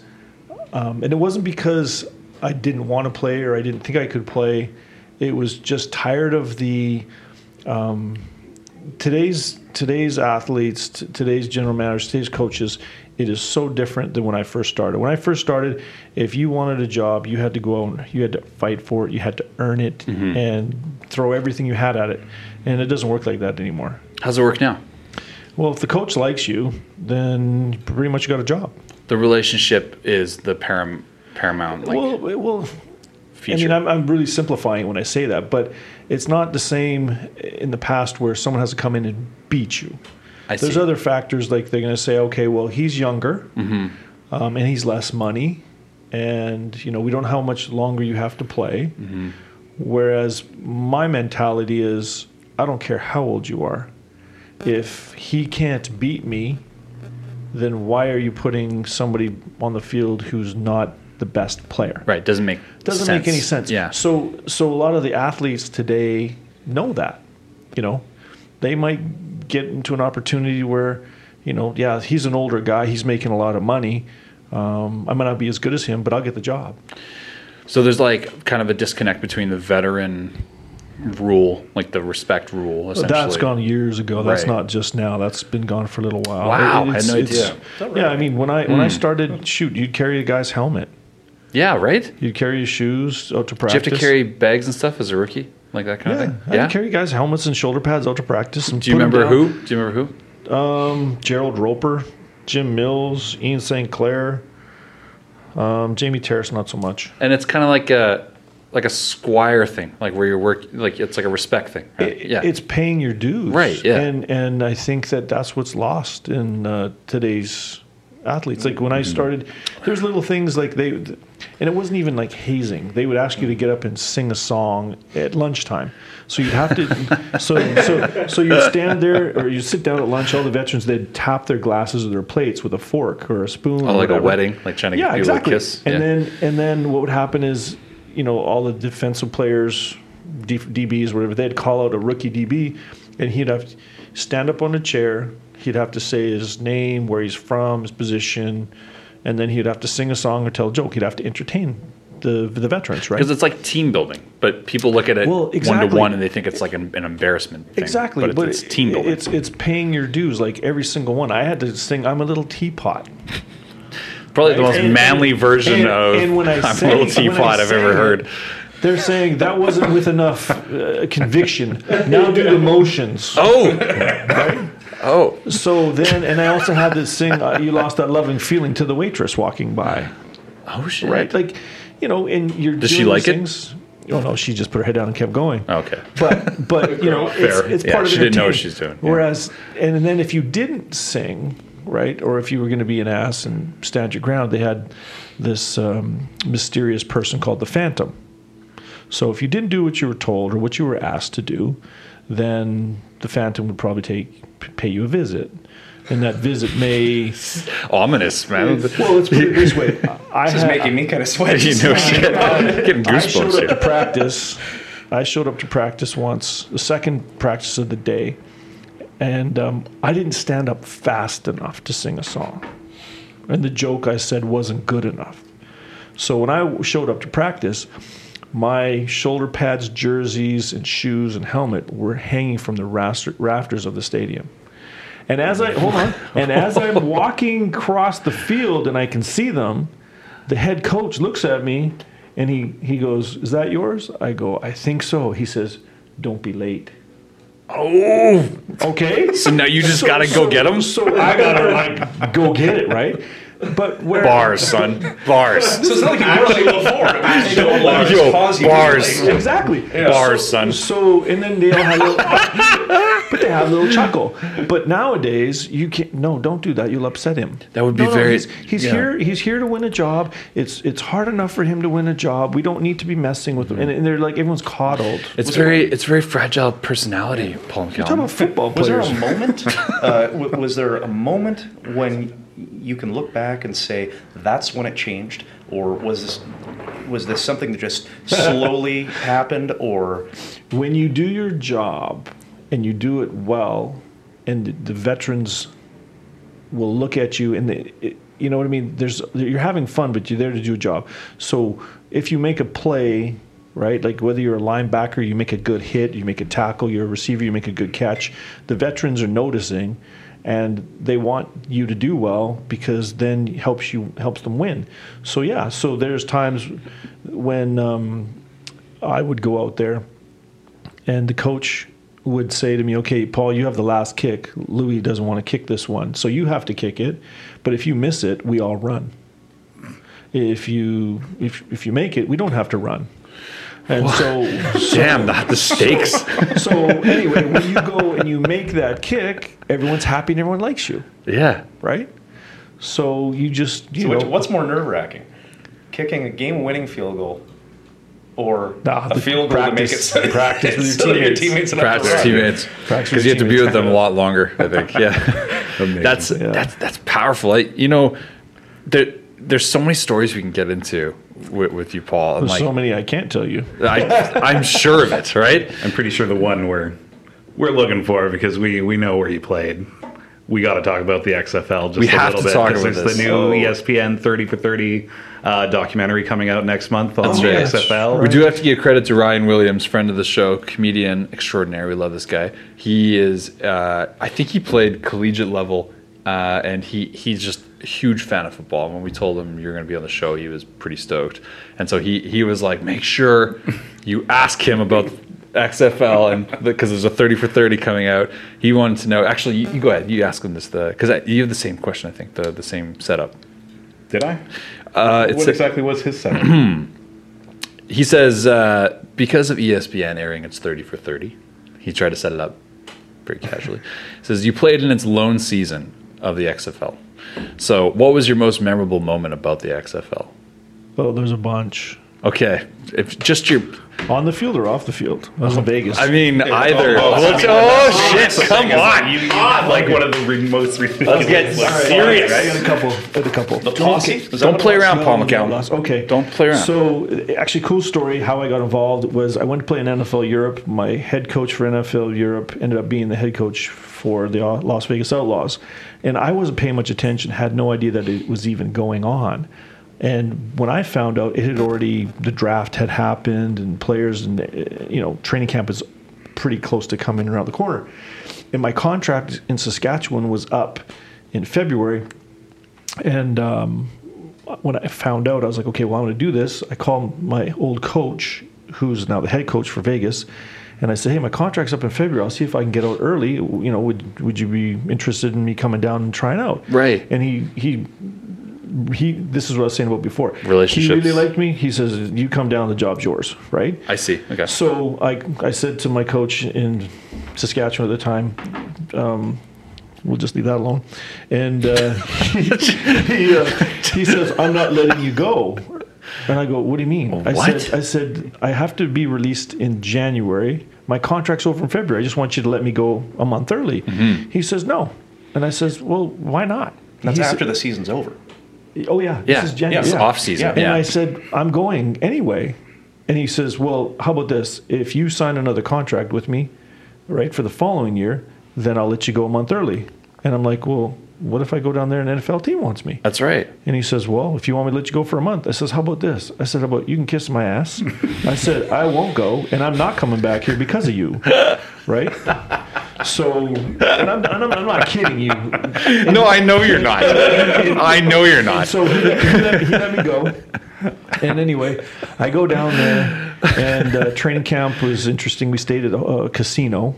Speaker 3: um, and it wasn't because I didn't want to play or I didn't think I could play. It was just tired of the um, today's today's athletes, t- today's general managers, today's coaches. It is so different than when I first started. When I first started, if you wanted a job, you had to go out, and you had to fight for it, you had to earn it, and throw everything you had at it. And it doesn't work like that anymore.
Speaker 1: How's it work now?
Speaker 3: Well, if the coach likes you, then you pretty much you got a job.
Speaker 1: The relationship is the param- paramount like
Speaker 3: well, well,
Speaker 1: feature.
Speaker 3: I mean, I'm, I'm really simplifying when I say that, but it's not the same in the past where someone has to come in and beat you.
Speaker 1: I
Speaker 3: There's
Speaker 1: see.
Speaker 3: other factors like they're going to say, okay, well, he's younger,
Speaker 1: Mm-hmm.
Speaker 3: um, and he's less money, and you know we don't know how much longer you have to play.
Speaker 1: Mm-hmm.
Speaker 3: Whereas my mentality is, I don't care how old you are. If he can't beat me, then why are you putting somebody on the field who's not the best player?
Speaker 1: right. Doesn't make
Speaker 3: doesn't
Speaker 1: sense.
Speaker 3: make any sense.
Speaker 1: Yeah.
Speaker 3: So so a lot of the athletes today know that. You know, they might get into an opportunity where, you know, yeah, he's an older guy, he's making a lot of money. Um, I might not be as good as him, but I'll get the job.
Speaker 1: So there's like kind of a disconnect between the veteran rule, like the respect rule, essentially.
Speaker 3: That's gone years ago. That's
Speaker 1: Right.
Speaker 3: not just now. That's been gone for a little while.
Speaker 1: Wow, I had no
Speaker 3: it's-
Speaker 1: idea.
Speaker 3: Yeah, I mean, when I when I started, shoot, you'd carry a guy's helmet.
Speaker 1: Yeah, right.
Speaker 3: You'd carry your shoes out to practice.
Speaker 1: Do you have to carry bags and stuff as a rookie, like that kind
Speaker 3: Yeah,
Speaker 1: of thing?
Speaker 3: I would carry guys' helmets and shoulder pads out to practice. And
Speaker 1: Do you remember who? Do you remember who?
Speaker 3: Um, Gerald Roper, Jim Mills, Ian Sinclair, um, Jamie Taras, not so much.
Speaker 1: And it's kind of like a like a squire thing, like where you're work, like it's like a respect thing. Right?
Speaker 3: It-
Speaker 1: yeah.
Speaker 3: it's paying your dues,
Speaker 1: Right, yeah.
Speaker 3: And and I think that that's what's lost in uh, today's athletes. Like when I
Speaker 1: Mm-hmm.
Speaker 3: started, there's little things like they, and it wasn't even like hazing. They would ask you to get up and sing a song at lunchtime. So you'd have to, [laughs] so so so you'd stand there or you'd sit down at lunch. All the veterans they'd tap their glasses or their plates with a fork or a spoon.
Speaker 1: oh,
Speaker 3: or
Speaker 1: like a wedding, like trying to
Speaker 3: Yeah,
Speaker 1: get people
Speaker 3: exactly.
Speaker 1: to kiss.
Speaker 3: And
Speaker 1: yeah.
Speaker 3: then and then what would happen is, you know, all the defensive players, D- DBs, whatever, they'd call out a rookie DB, and he'd have to stand up on a chair. He'd have to say his name, where he's from, his position, and then he'd have to sing a song or tell a joke. He'd have to entertain the the veterans, right?
Speaker 1: because it's like team building, but people look at it
Speaker 3: Well,
Speaker 1: one to one and they think it's like an, an embarrassment. Thing.
Speaker 3: Exactly,
Speaker 1: but, it's, it's team building.
Speaker 3: It's it's paying your dues, like every single one. I had to sing. I'm a little teapot.
Speaker 1: Probably the most
Speaker 3: And-
Speaker 1: manly version
Speaker 3: and-
Speaker 1: of
Speaker 3: and when I [laughs]
Speaker 1: I'm a little teapot I've ever heard.
Speaker 3: They're saying that wasn't with enough uh, conviction. Now do the motions.
Speaker 1: Oh, oh,
Speaker 3: So then, and I also had this thing, uh, you Lost That Loving Feeling" to the waitress walking by.
Speaker 1: oh shit!
Speaker 3: Right, like you know, and you're
Speaker 1: Does she like
Speaker 3: these
Speaker 1: it?
Speaker 3: things. oh no, she just put her head down and kept going.
Speaker 1: Okay.
Speaker 3: But but [laughs] you know, it's,
Speaker 2: Fair.
Speaker 3: it's
Speaker 1: Yeah,
Speaker 3: part of
Speaker 1: she didn't know what she's doing, yeah.
Speaker 3: Whereas, and then if you didn't sing, right, or if you were going to be an ass and stand your ground, they had this um, mysterious person called the Phantom. So if you didn't do what you were told or what you were asked to do, then the Phantom would probably take pay you a visit, and that visit may. [laughs]
Speaker 1: Ominous, man.
Speaker 3: Well, let's put it this way. [laughs] I
Speaker 4: This is making me kind of sweaty. [laughs]
Speaker 1: you know shit. Getting
Speaker 3: I showed
Speaker 1: goosebumps
Speaker 3: up to practice. I showed up to practice once, the second practice of the day, and um, I didn't stand up fast enough to sing a song. And the joke I said wasn't good enough. So when I showed up to practice, my shoulder pads, jerseys, and shoes and helmet were hanging from the rafters of the stadium. And as I hold on, [laughs] and as I'm walking across the field and I can see them, the head coach looks at me and he, he goes, Is that yours? I go, I think so. He says, Don't be late.
Speaker 1: Oh,
Speaker 3: Okay.
Speaker 1: so now you just gotta go get them.
Speaker 3: So I gotta like go get it, right? But where
Speaker 1: Bars, son. Bars.
Speaker 4: So it's not like you actually look forward. It's just don't let it
Speaker 1: Yo,
Speaker 4: cause you to
Speaker 1: bars.
Speaker 4: be late.
Speaker 3: Exactly.
Speaker 1: Bars, son.
Speaker 3: So and then they all have a little, [laughs] but they have a little chuckle. But nowadays you can't. No, don't do that. You'll upset him.
Speaker 1: That would be
Speaker 3: No, no,
Speaker 1: very-
Speaker 3: He's, he's
Speaker 1: yeah.
Speaker 3: here. He's here to win a job. It's it's hard enough for him to win a job. We don't need to be messing with him. And, and they're like everyone's coddled.
Speaker 1: It's very, it's very fragile personality, Paul
Speaker 3: Talk
Speaker 1: McCallum.
Speaker 3: about football players.
Speaker 4: Was there a moment? [laughs] uh, was there a moment when you can look back and say that's when it changed, or was this was this something that just slowly [laughs] happened, or
Speaker 3: when you do your job and you do it well, and the, veterans will look at you and they, it, you know what I mean. There's you're having fun, but you're there to do a job. So if you make a play, right, like whether you're a linebacker, you make a good hit, you make a tackle, you're a receiver, you make a good catch. The veterans are noticing. And they want you to do well because then helps you helps them win. So yeah, so there's times when um, I would go out there and the coach would say to me, "Okay, Paul, you have the last kick. Lui doesn't want to kick this one, so you have to kick it. But if you miss it, we all run. If you if if you make it, we don't have to run." And so, [laughs] so
Speaker 1: Damn, that the stakes. [laughs]
Speaker 3: so anyway, when you go and you make that kick, everyone's happy and everyone likes you,
Speaker 1: yeah.
Speaker 3: right? So you just you
Speaker 4: so
Speaker 3: know
Speaker 4: what's more nerve wracking, kicking a game-winning field goal, or
Speaker 3: Nah,
Speaker 4: a
Speaker 3: the
Speaker 4: field goal to make it
Speaker 3: practice-
Speaker 4: so, [laughs]
Speaker 3: practice with your
Speaker 4: so that
Speaker 3: teammates.
Speaker 4: teammates don't
Speaker 1: Practice teammates.
Speaker 3: Practice
Speaker 1: Because you have to be with them a lot longer, I think. Yeah. That's
Speaker 3: Yeah.
Speaker 1: that's that's powerful. I, you know, there there's so many stories we can get into with, with you, Paul. And
Speaker 3: There's
Speaker 1: like,
Speaker 3: so many I can't tell you.
Speaker 1: I, I'm sure of it, right?
Speaker 2: I'm pretty sure the one we're we're looking for because we we know where he played. We got to talk about the XFL just
Speaker 1: We
Speaker 2: a
Speaker 1: have
Speaker 2: little
Speaker 1: to
Speaker 2: bit
Speaker 1: talk
Speaker 2: because
Speaker 1: about
Speaker 2: there's
Speaker 1: this.
Speaker 2: the new
Speaker 3: Oh.
Speaker 2: ESPN 30 for 30 uh, documentary coming out next month on
Speaker 1: That's
Speaker 2: the
Speaker 1: right.
Speaker 2: XFL.
Speaker 1: We do have to give credit to Ryan Williams, friend of the show, comedian extraordinary. We love this guy. He is, uh, I think he played collegiate level, uh, and he he's just a huge fan of football. When we told him you're going to be on the show, he was pretty stoked. And so he he was like, make sure you ask him about XFL and because there's a 30 for 30 coming out. He wanted to know. Actually, you, you go ahead. You ask him this the because you have the same question. I think the the same setup.
Speaker 2: Did I?
Speaker 1: Uh,
Speaker 2: what
Speaker 1: a-
Speaker 2: exactly was his setup? [clears throat]
Speaker 1: He says uh, because of ESPN airing its 30 for 30, he tried to set it up pretty casually. He [laughs] says you played in its lone season of the XFL. So, what was your most memorable moment about the XFL?
Speaker 3: Oh, there's a bunch.
Speaker 1: Okay, if just your,
Speaker 3: On the field or off the field? I was in Vegas.
Speaker 1: I mean, either.
Speaker 2: oh,
Speaker 1: Oh,
Speaker 2: mean,
Speaker 1: oh, shit! Come on.
Speaker 2: You, you like one of the re- most ridiculous.
Speaker 1: get serious.
Speaker 3: I got a couple. Got a couple.
Speaker 4: The posse? That
Speaker 1: Don't play around, Paul
Speaker 3: No, no,
Speaker 1: McCallum.
Speaker 3: lost. Okay.
Speaker 1: Don't play around.
Speaker 3: So, actually, cool story. How I got involved was I went to play in NFL Europe. My head coach for NFL Europe ended up being the head coach for the uh, Las Vegas Outlaws, and I wasn't paying much attention. Had no idea that it was even going on. And when I found out, it had already the draft had happened, and players and uh, you know training camp is pretty close to coming around the corner. And my contract in Saskatchewan was up in February, and um, when I found out, I was like, okay, well, I'm going to do this. I called my old coach, who's now the head coach for Vegas, and I said, hey, my contract's up in February. I'll see if I can get out early. You know, would would you be interested in me coming down and trying out?
Speaker 1: Right.
Speaker 3: And he he he. This is what I was saying about before.
Speaker 1: Relationships.
Speaker 3: He really liked me. He says, "You come down, the job's yours." Right.
Speaker 1: I see. Okay.
Speaker 3: So I, I said to my coach in Saskatchewan at the time, um, we'll just leave that alone. And uh, he, [laughs] he, uh, he says, I'm not letting you go. And I go, what do you mean? I
Speaker 1: What?
Speaker 3: said, I said, I have to be released in January. My contract's over in February. I just want you to let me go a month early.
Speaker 1: Mm-hmm.
Speaker 3: He says, no. And I says, well, why not?
Speaker 4: That's
Speaker 3: He
Speaker 4: after the season's over.
Speaker 3: Oh yeah,
Speaker 1: Yeah.
Speaker 3: this is January.
Speaker 1: It's
Speaker 3: yeah.
Speaker 1: off season,
Speaker 3: And
Speaker 1: yeah.
Speaker 3: I said, I'm going anyway. And he says, Well, how about this? If you sign another contract with me, right, for the following year, then I'll let you go a month early. And I'm like, Well, what if I go down there and an NFL team wants me?
Speaker 1: That's right.
Speaker 3: And he says, Well, if you want me to let you go for a month, I says, How about this? I said, How about you can kiss my ass? I said, I won't go, and I'm not coming back here because of you. [laughs] Right? So, and I'm, and I'm, I'm not kidding you.
Speaker 1: No, I know you're not. I know you're not.
Speaker 3: So he let, he, let, he let me go. And anyway, I go down there, and uh, training camp was interesting. We stayed at a, a casino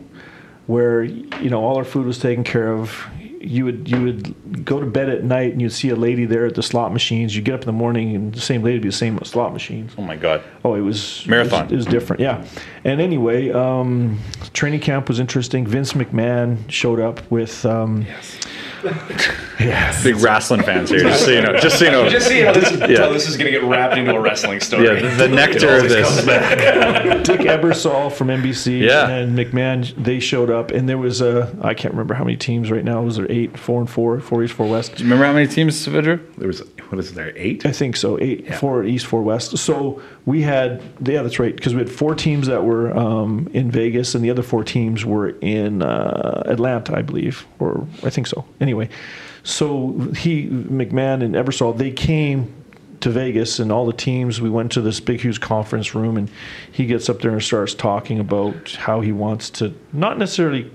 Speaker 3: where you know all our food was taken care of. You would you would go to bed at night and you'd see a lady there at the slot machines. You get up in the morning and the same lady would be the same slot machines.
Speaker 1: Oh my god.
Speaker 3: Oh, it was
Speaker 1: Marathon.
Speaker 3: It was, it was different, yeah. And anyway, um, training camp was interesting. Vince McMahon showed up with. Um, yes. [laughs]
Speaker 1: Big wrestling fans here. Just so you know. Just so you know.
Speaker 4: Just see how this,
Speaker 1: Yeah.
Speaker 4: how this is going to get wrapped into a wrestling story.
Speaker 1: yeah, the, the nectar of this. [laughs]
Speaker 3: Dick Ebersol from NBC
Speaker 1: Yeah.
Speaker 3: and McMahon, they showed up, and there was a I can't remember how many teams right now. Was there eight, four and four, four east, four west?
Speaker 1: Do you remember how many teams, Vidra?
Speaker 2: There was what is there eight?
Speaker 3: I think so. Eight, four east, four west. So we had, yeah, that's right, because we had four teams that were um, in Vegas, and the other four teams were in uh, Atlanta, I believe, or I think so. Anyway, so he, McMahon, and Ebersol, they came to Vegas, and all the teams. We went to this big, huge conference room, and he gets up there and starts talking about how he wants to not necessarily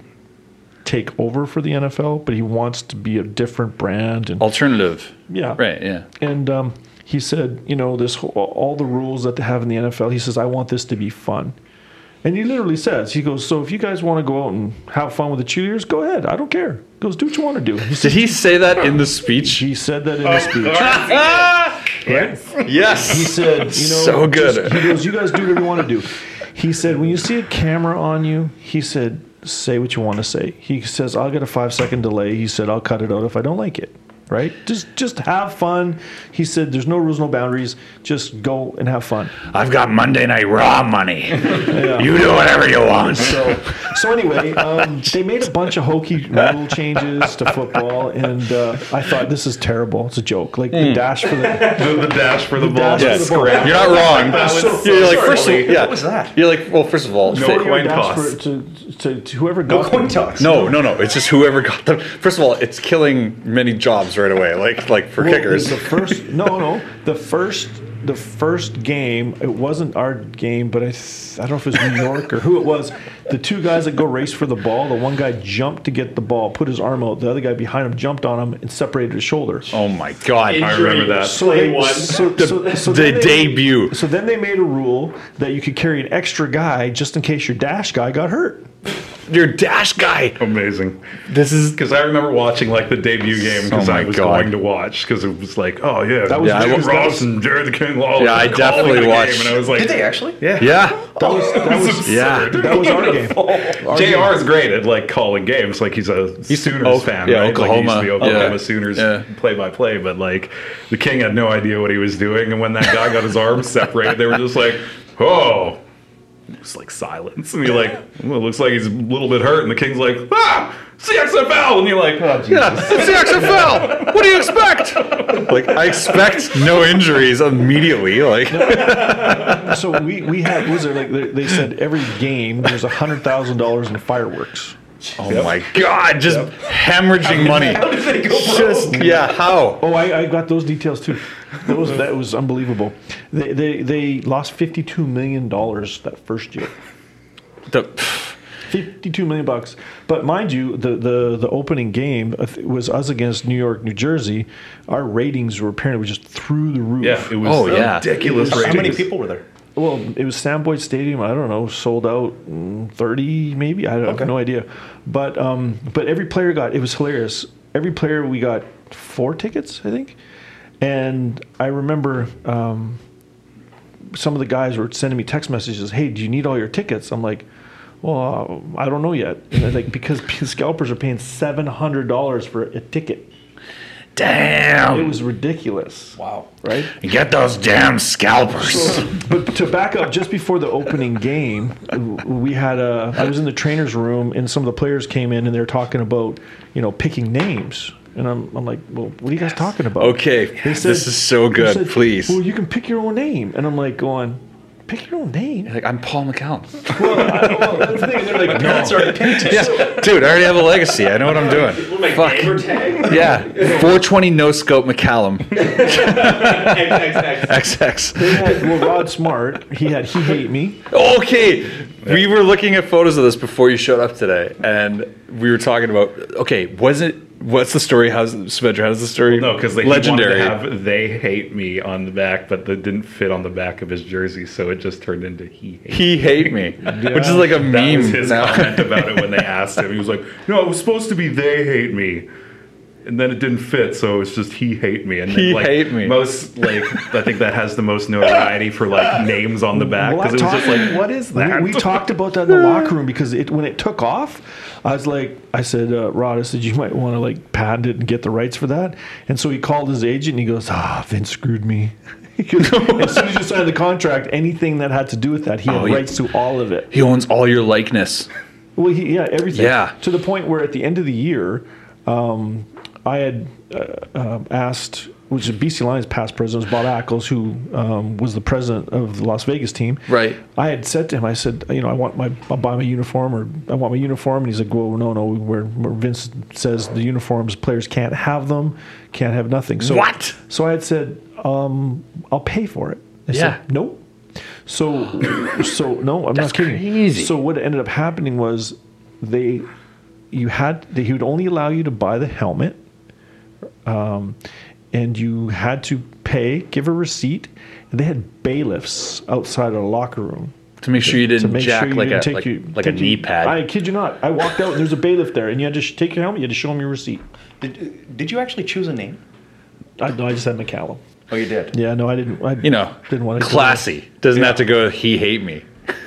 Speaker 3: take over for the NFL, but he wants to be a different brand and
Speaker 1: Alternative.
Speaker 3: yeah,
Speaker 1: Right. Yeah.
Speaker 3: and um, he said, you know, this whole, all the rules that they have in the NFL. He says, I want this to be fun. And he literally says, he goes, so if you guys want to go out and have fun with the cheerleaders, go ahead. I don't care. He goes, do what you want to do. He, said,
Speaker 1: Did he say that in the speech?
Speaker 3: he said that in his oh, speech. [laughs]
Speaker 1: Yes.
Speaker 3: He said, you know,
Speaker 1: So good.
Speaker 3: just- he goes, you guys do whatever you want to do. He said, when you see a camera on you, he said, say what you want to say. He says, I'll get a five second delay. He said, I'll cut it out if I don't like it. Right? Just just have fun. He said, there's no rules, no boundaries. Just go and have fun.
Speaker 1: I've got Monday Night Raw money. [laughs] You do whatever you want.
Speaker 3: So, so anyway, um, they made a bunch of hokey rule changes to football, and uh, I thought this is terrible. It's a joke, like the dash for the. [laughs]
Speaker 2: The, the dash for the, ball.
Speaker 3: dash for the ball.
Speaker 1: You're not wrong.
Speaker 3: so-
Speaker 1: You're like first of all, yeah.
Speaker 4: What was that?
Speaker 1: You're like well, first of all,
Speaker 2: No
Speaker 1: fa-
Speaker 2: coin toss.
Speaker 3: for- to, to, to whoever
Speaker 4: No coin toss.
Speaker 1: no, no, no. It's just whoever got them. First of all, it's killing many jobs right away. Like like for
Speaker 3: Well,
Speaker 1: kickers.
Speaker 3: The first, no, no, the first, the first game. It wasn't our game, but I, th- I don't know if it was New York or who it was. The two guys that go race for the ball. The one guy jumped to get the ball, put his arm out. The other guy behind him jumped on him and separated his shoulder.
Speaker 1: Oh my god.
Speaker 2: I remember that.
Speaker 3: So they, so, so, so
Speaker 1: the
Speaker 3: then they-
Speaker 1: debut.
Speaker 3: So then they made a rule that you could carry an extra guy just in case your dash guy got hurt.
Speaker 1: Your dash guy.
Speaker 2: Amazing.
Speaker 1: This is
Speaker 2: Because I remember watching like the debut game because
Speaker 1: Oh
Speaker 2: I was
Speaker 1: God.
Speaker 2: going to watch because it was like, oh yeah,
Speaker 3: That was-
Speaker 1: Yeah, I
Speaker 2: Jim Ross and Jerry the King Lawler.
Speaker 1: Yeah, I definitely
Speaker 2: the game,
Speaker 1: watched-
Speaker 2: and I was like,
Speaker 4: Did they actually?
Speaker 2: Yeah,
Speaker 1: yeah.
Speaker 3: That oh, was that was
Speaker 2: absurd.
Speaker 1: Yeah.
Speaker 3: that was our game. [laughs] Our.
Speaker 2: Jr. is great at like calling games. Like he's a Sooners
Speaker 1: Oak-
Speaker 2: fan,
Speaker 1: yeah,
Speaker 2: right?
Speaker 1: Oklahoma.
Speaker 2: Like he used to be Oklahoma
Speaker 1: Yeah.
Speaker 2: Sooners play by play. But like the King had no idea what he was doing, and when that guy got his arms [laughs] separated, they were just like, oh. It's like silence, and you're like, well, it looks like he's a little bit hurt, and the King's like, ah, CXFL, and you're like, oh, Jesus.
Speaker 1: Yeah, it's the XFL. What do you expect? Like, I expect no injuries immediately. Like,
Speaker 3: So we we had was there like they- they said every game there's a hundred thousand dollars in fireworks.
Speaker 1: Oh my god, just hemorrhaging [laughs] money. Just yeah, how?
Speaker 3: Oh, I, I got those details too. That was [laughs] that was unbelievable. They they, they lost fifty two million dollars that first year.
Speaker 1: The,
Speaker 3: 52 million bucks. But mind you, the, the, the opening game uh, was us against New York, New Jersey. Our ratings were apparently just through the roof.
Speaker 2: Yeah, it was
Speaker 1: Oh, yeah.
Speaker 2: ridiculous.
Speaker 4: How many people were there?
Speaker 3: Well, it was Sam Boyd Stadium. I don't know, sold out 30 maybe. I don't
Speaker 4: Okay.
Speaker 3: have no idea. But um, but every player got it was hilarious. Every player we got four tickets, I think. And I remember um, some of the guys were sending me text messages. Hey, do you need all your tickets? I'm like, well, uh, I don't know yet. And like because [laughs] scalpers are paying seven hundred dollars for a ticket. It was ridiculous.
Speaker 4: Wow.
Speaker 3: Right.
Speaker 1: Get those damn scalpers.
Speaker 3: but to back up, just before the opening game, we had a. I was in the trainers' room, and some of the players came in, and they were talking about, you know, picking names. And I'm, I'm like, well, what are you guys talking about?
Speaker 1: Okay,
Speaker 3: They
Speaker 1: this is so good.
Speaker 3: said,
Speaker 1: Please.
Speaker 3: Well, you can pick your own name, and I'm like, going, pick your own name.
Speaker 1: Like I'm Paul McCallum. [laughs]
Speaker 3: well, I, well, that's the thing. They're like, no.
Speaker 4: That's already picked.
Speaker 1: yeah, dude, I already have a legacy. I know what I'm doing. Fuck. Yeah, [laughs] 420 no scope McCallum. [laughs] XX.
Speaker 3: They had well, Rod Smart. He had he hate me.
Speaker 1: Okay, we were looking at photos of this before you showed up today, and we were talking about. Okay, was it? What's the story? How's Saavedra? How's the story?
Speaker 2: No, because they
Speaker 1: legendary.
Speaker 2: wanted to have "They Hate Me" on the back, but that didn't fit on the back of his jersey, so it just turned into "He Hates."
Speaker 1: he hate me, [laughs] which is like a
Speaker 2: That
Speaker 1: meme
Speaker 2: was his
Speaker 1: now.
Speaker 2: comment about it when they [laughs] asked him. He was like, "No, it was supposed to be they hate me." And then it didn't fit, so it's just he hate me. And then,
Speaker 1: He
Speaker 2: like,
Speaker 1: hate me.
Speaker 2: Most like I think that has the most notoriety for like [laughs] names on the back
Speaker 3: Well,
Speaker 2: because it was just like, what is that?
Speaker 3: We, we talked about that in the locker room because it when it took off, I was like, I said, uh, Rod, I said you might want to like patent it and get the rights for that. And so he called his agent and he goes, Ah, Vince screwed me. [laughs] [laughs] As soon as you signed the contract, anything that had to do with that, he had
Speaker 1: Oh, yeah.
Speaker 3: rights to all of it.
Speaker 1: He owns all your likeness.
Speaker 3: Well, he, yeah, everything.
Speaker 1: Yeah.
Speaker 3: To the point where at the end of the year, um, I had uh, um, asked, which is BC Lions past president, was Bob Ackles, who um, was the president of the Las Vegas team.
Speaker 1: Right.
Speaker 3: I had said to him, I said, you know, I want my, I'll buy my uniform, or I want my uniform, and he's like, well, no, no, where, where Vince says the uniforms players can't have them, can't have nothing. So
Speaker 1: What?
Speaker 3: So I had said, um, I'll pay for it. I
Speaker 1: Yeah.
Speaker 3: said, nope. So, so no, I'm
Speaker 1: That's
Speaker 3: not kidding.
Speaker 1: crazy.
Speaker 3: So what ended up happening was they, you had, they, he would only allow you to buy the helmet, um, and you had to pay, give a receipt. And they had bailiffs outside of the locker room
Speaker 1: To make sure you didn't
Speaker 3: make
Speaker 1: jack
Speaker 3: sure you
Speaker 1: like
Speaker 3: didn't
Speaker 1: a
Speaker 3: take
Speaker 1: like,
Speaker 3: you,
Speaker 1: like a
Speaker 3: take
Speaker 1: knee
Speaker 3: you-
Speaker 1: pad.
Speaker 3: I kid you not. I walked out and there's a bailiff there, and you had to sh- take your helmet. You had to show him your receipt.
Speaker 4: Did, did you actually choose a name?
Speaker 3: I, no, I just had McCallum.
Speaker 4: Oh, you did.
Speaker 3: Yeah, no, I didn't. I
Speaker 1: you know,
Speaker 3: didn't want to
Speaker 1: classy. Doesn't have to go. He hate me.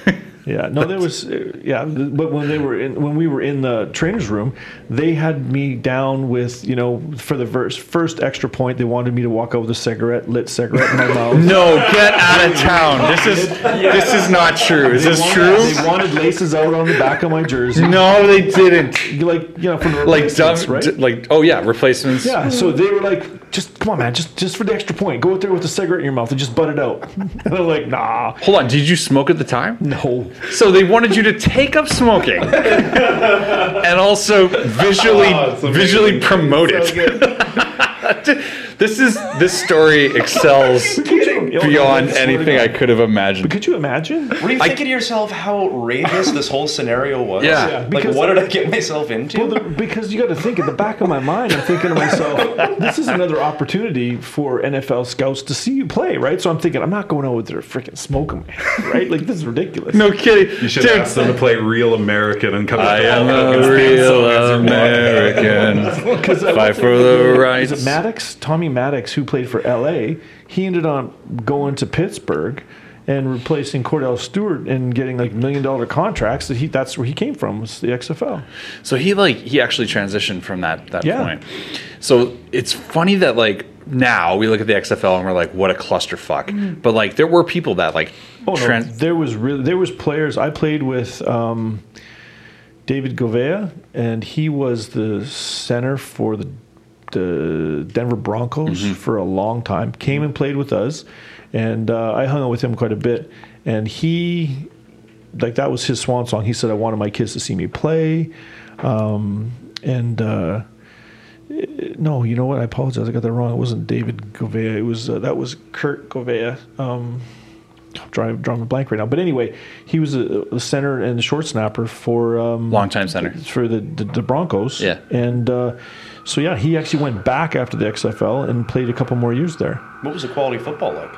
Speaker 1: [laughs]
Speaker 3: Yeah, no, there was uh, yeah, but when they were in, when we were in the trainers room, they had me down with you know for the first first extra point, they wanted me to walk out with a cigarette, lit cigarette in my mouth. [laughs]
Speaker 1: No, get out of town. This is this is not true. Is
Speaker 3: They
Speaker 1: this
Speaker 3: wanted-
Speaker 1: true?
Speaker 3: They wanted laces out on the back of my jersey.
Speaker 1: No, they didn't.
Speaker 3: Like you know from the
Speaker 1: Like dumb,
Speaker 3: right?
Speaker 1: d- like oh yeah, replacements.
Speaker 3: Yeah, so they were like, just come on, man, just just for the extra point, go out there with a cigarette in your mouth and just butt it out. [laughs] And I'm like, nah,
Speaker 1: Hold on, did you smoke at the time?
Speaker 3: no.
Speaker 1: So they wanted you to take up smoking [laughs] and also visually
Speaker 2: Oh,
Speaker 1: visually promote it. [laughs] [laughs] this is this story excels [laughs] beyond anything I could have imagined.
Speaker 3: Could you imagine?
Speaker 4: Were you
Speaker 1: I-
Speaker 4: thinking to yourself how outrageous this whole scenario was?
Speaker 1: Yeah.
Speaker 3: Yeah,
Speaker 4: Like, what did I get myself into?
Speaker 3: Well, the, because you got to think at the back of my mind, I'm thinking to myself, [laughs] this is another opportunity for NFL scouts to see you play, right? So I'm thinking, I'm not going out with their freaking smoking, right? Like this is ridiculous.
Speaker 1: No kidding.
Speaker 2: You should
Speaker 1: Dude,
Speaker 2: ask them to play "Real American" and come.
Speaker 1: I
Speaker 2: to
Speaker 1: am a real
Speaker 2: song as you're walking out.
Speaker 1: American.
Speaker 3: Because
Speaker 1: Fight for the
Speaker 3: Is
Speaker 1: rights.
Speaker 3: Maddox? Tommy Maddox, who played for LA, he ended up going to Pittsburgh and replacing Kordell Stewart and getting like million dollar contracts. That he that's where he came from was the XFL.
Speaker 1: So he like he actually transitioned from that that
Speaker 3: Yeah.
Speaker 1: point. So it's funny that like now we look at the XFL and we're like, what a clusterfuck. But like there were people that like
Speaker 3: Oh no, there was really there was players. I played with um, David Govea, and he was the center for the the Denver Broncos for a long time. Came and played with us, and uh, I hung out with him quite a bit. And he, like that was his swan song. He said, "I wanted my kids to see me play," um, and. Uh, no, you know what? I apologize. I got that wrong. It wasn't David Govea. It was uh, that was Kurt Govea. Um, I'm drawing, drawing a blank right now. But anyway, he was a, a center and a short snapper for um,
Speaker 1: longtime center.
Speaker 3: for the, the, the Broncos.
Speaker 1: Yeah.
Speaker 3: And uh, so yeah, he actually went back after the XFL and played a couple more years there.
Speaker 4: what was the quality of football like?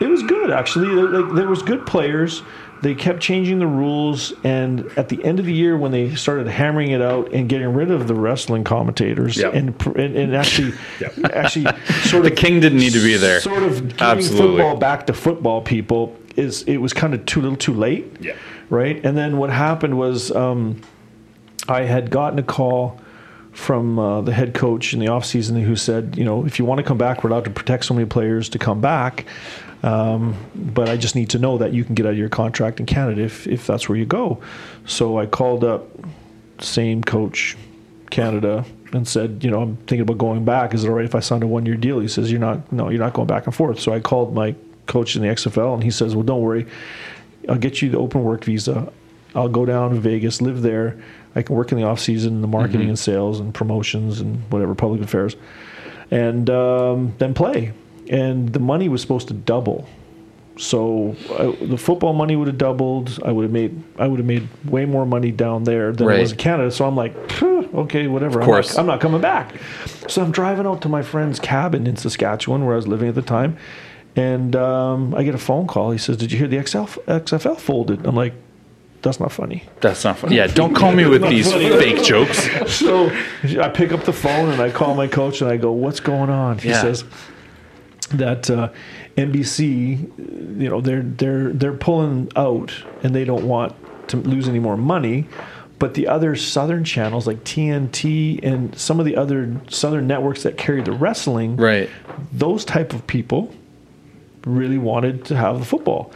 Speaker 3: It was good actually. Like there was good players. They kept changing the rules, and at the end of the year, when they started hammering it out and getting rid of the wrestling commentators,
Speaker 2: Yep.
Speaker 3: and, and and actually, [laughs]
Speaker 2: Yep.
Speaker 3: actually, [laughs] sort
Speaker 1: The
Speaker 3: of
Speaker 1: king didn't need to be there.
Speaker 3: Sort of giving
Speaker 1: Absolutely.
Speaker 3: football back to football people is it was kind of too little, too late.
Speaker 2: Yeah.
Speaker 3: Right, and then what happened was um, I had gotten a call from uh, the head coach in the offseason who said, you know, if you want to come back, we're allowed to protect so many players to come back. Um, but I just need to know that you can get out of your contract in Canada if, if that's where you go. So I called up same coach, Canada, and said, you know, I'm thinking about going back. Is it all right if I sign a one year deal? He says, you're not, no, you're not going back and forth. So I called my coach in the XFL and he says, well, don't worry. I'll get you the open work visa. I'll go down to Vegas, live there. I can work in the off season, the marketing and sales and promotions and whatever public affairs, and um, then play. And the money was supposed to double. So I, the football money would have doubled. I would have made I would have made way more money down there than
Speaker 1: Right.
Speaker 3: it was in Canada. So I'm like, okay, whatever. Of
Speaker 1: course.
Speaker 3: I'm not, I'm not coming back. So I'm driving out to my friend's cabin in Saskatchewan where I was living at the time, and um, I get a phone call. He says, "Did you hear the XL, XFL folded?" I'm like, "That's not funny."
Speaker 1: That's not funny. Yeah, don't call me with these
Speaker 3: funny.
Speaker 1: fake jokes.
Speaker 3: So I pick up the phone and I call my coach and I go, "What's going on?" He
Speaker 1: Yeah.
Speaker 3: says that uh, NBC, you know, they're they're they're pulling out and they don't want to lose any more money. But the other southern channels like TNT and some of the other southern networks that carry the wrestling,
Speaker 1: Right.
Speaker 3: those type of people really wanted to have the football.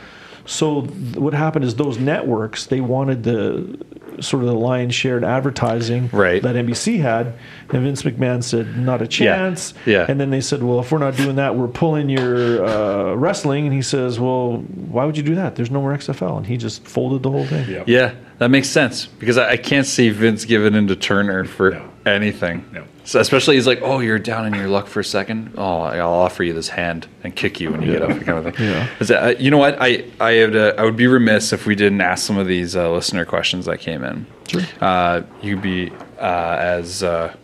Speaker 3: So th- what happened is those networks they wanted the sort of the lion's share in advertising
Speaker 1: Right.
Speaker 3: that NBC had, and Vince McMahon said not a chance.
Speaker 1: Yeah.
Speaker 3: And then they said, well, if we're not doing that, we're pulling your uh, wrestling. And he says, well, why would you do that? There's no more XFL, and he just folded the whole thing.
Speaker 2: Yeah.
Speaker 1: Yeah, that makes sense because I, I can't see Vince giving into Turner for
Speaker 2: No.
Speaker 1: anything.
Speaker 2: No.
Speaker 1: So especially he's like, oh, you're down in your luck for a second. Oh, I'll offer you this hand and kick you when you get up, kind of thing.
Speaker 3: Yeah.
Speaker 1: Is that- uh, you know what? I I would uh, I would be remiss if we didn't ask some of these uh, listener questions that came in.
Speaker 3: Sure.
Speaker 1: Uh, you could be uh, as uh,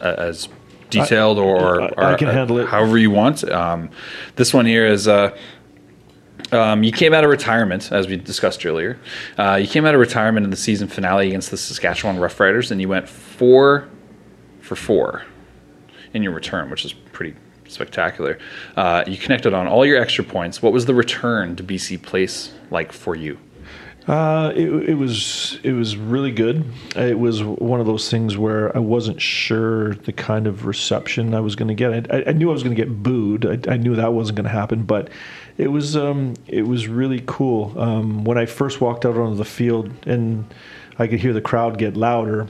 Speaker 1: as detailed or,
Speaker 3: I-
Speaker 1: or
Speaker 3: I can handle it.
Speaker 1: however you want. Um, this one here is. Uh, um, you came out of retirement, as we discussed earlier. Uh, you came out of retirement in the season finale against the Saskatchewan Roughriders, and you went four for four in your return, which is pretty spectacular. Uh, you connected on all your extra points. What was the return to BC Place like for you?
Speaker 3: Uh, it, it was it was really good. It was one of those things where I wasn't sure the kind of reception I was going to get. I, I knew I was going to get booed. I, I knew that wasn't going to happen, but it was um, it was really cool. Um, when I first walked out onto the field and I could hear the crowd get louder,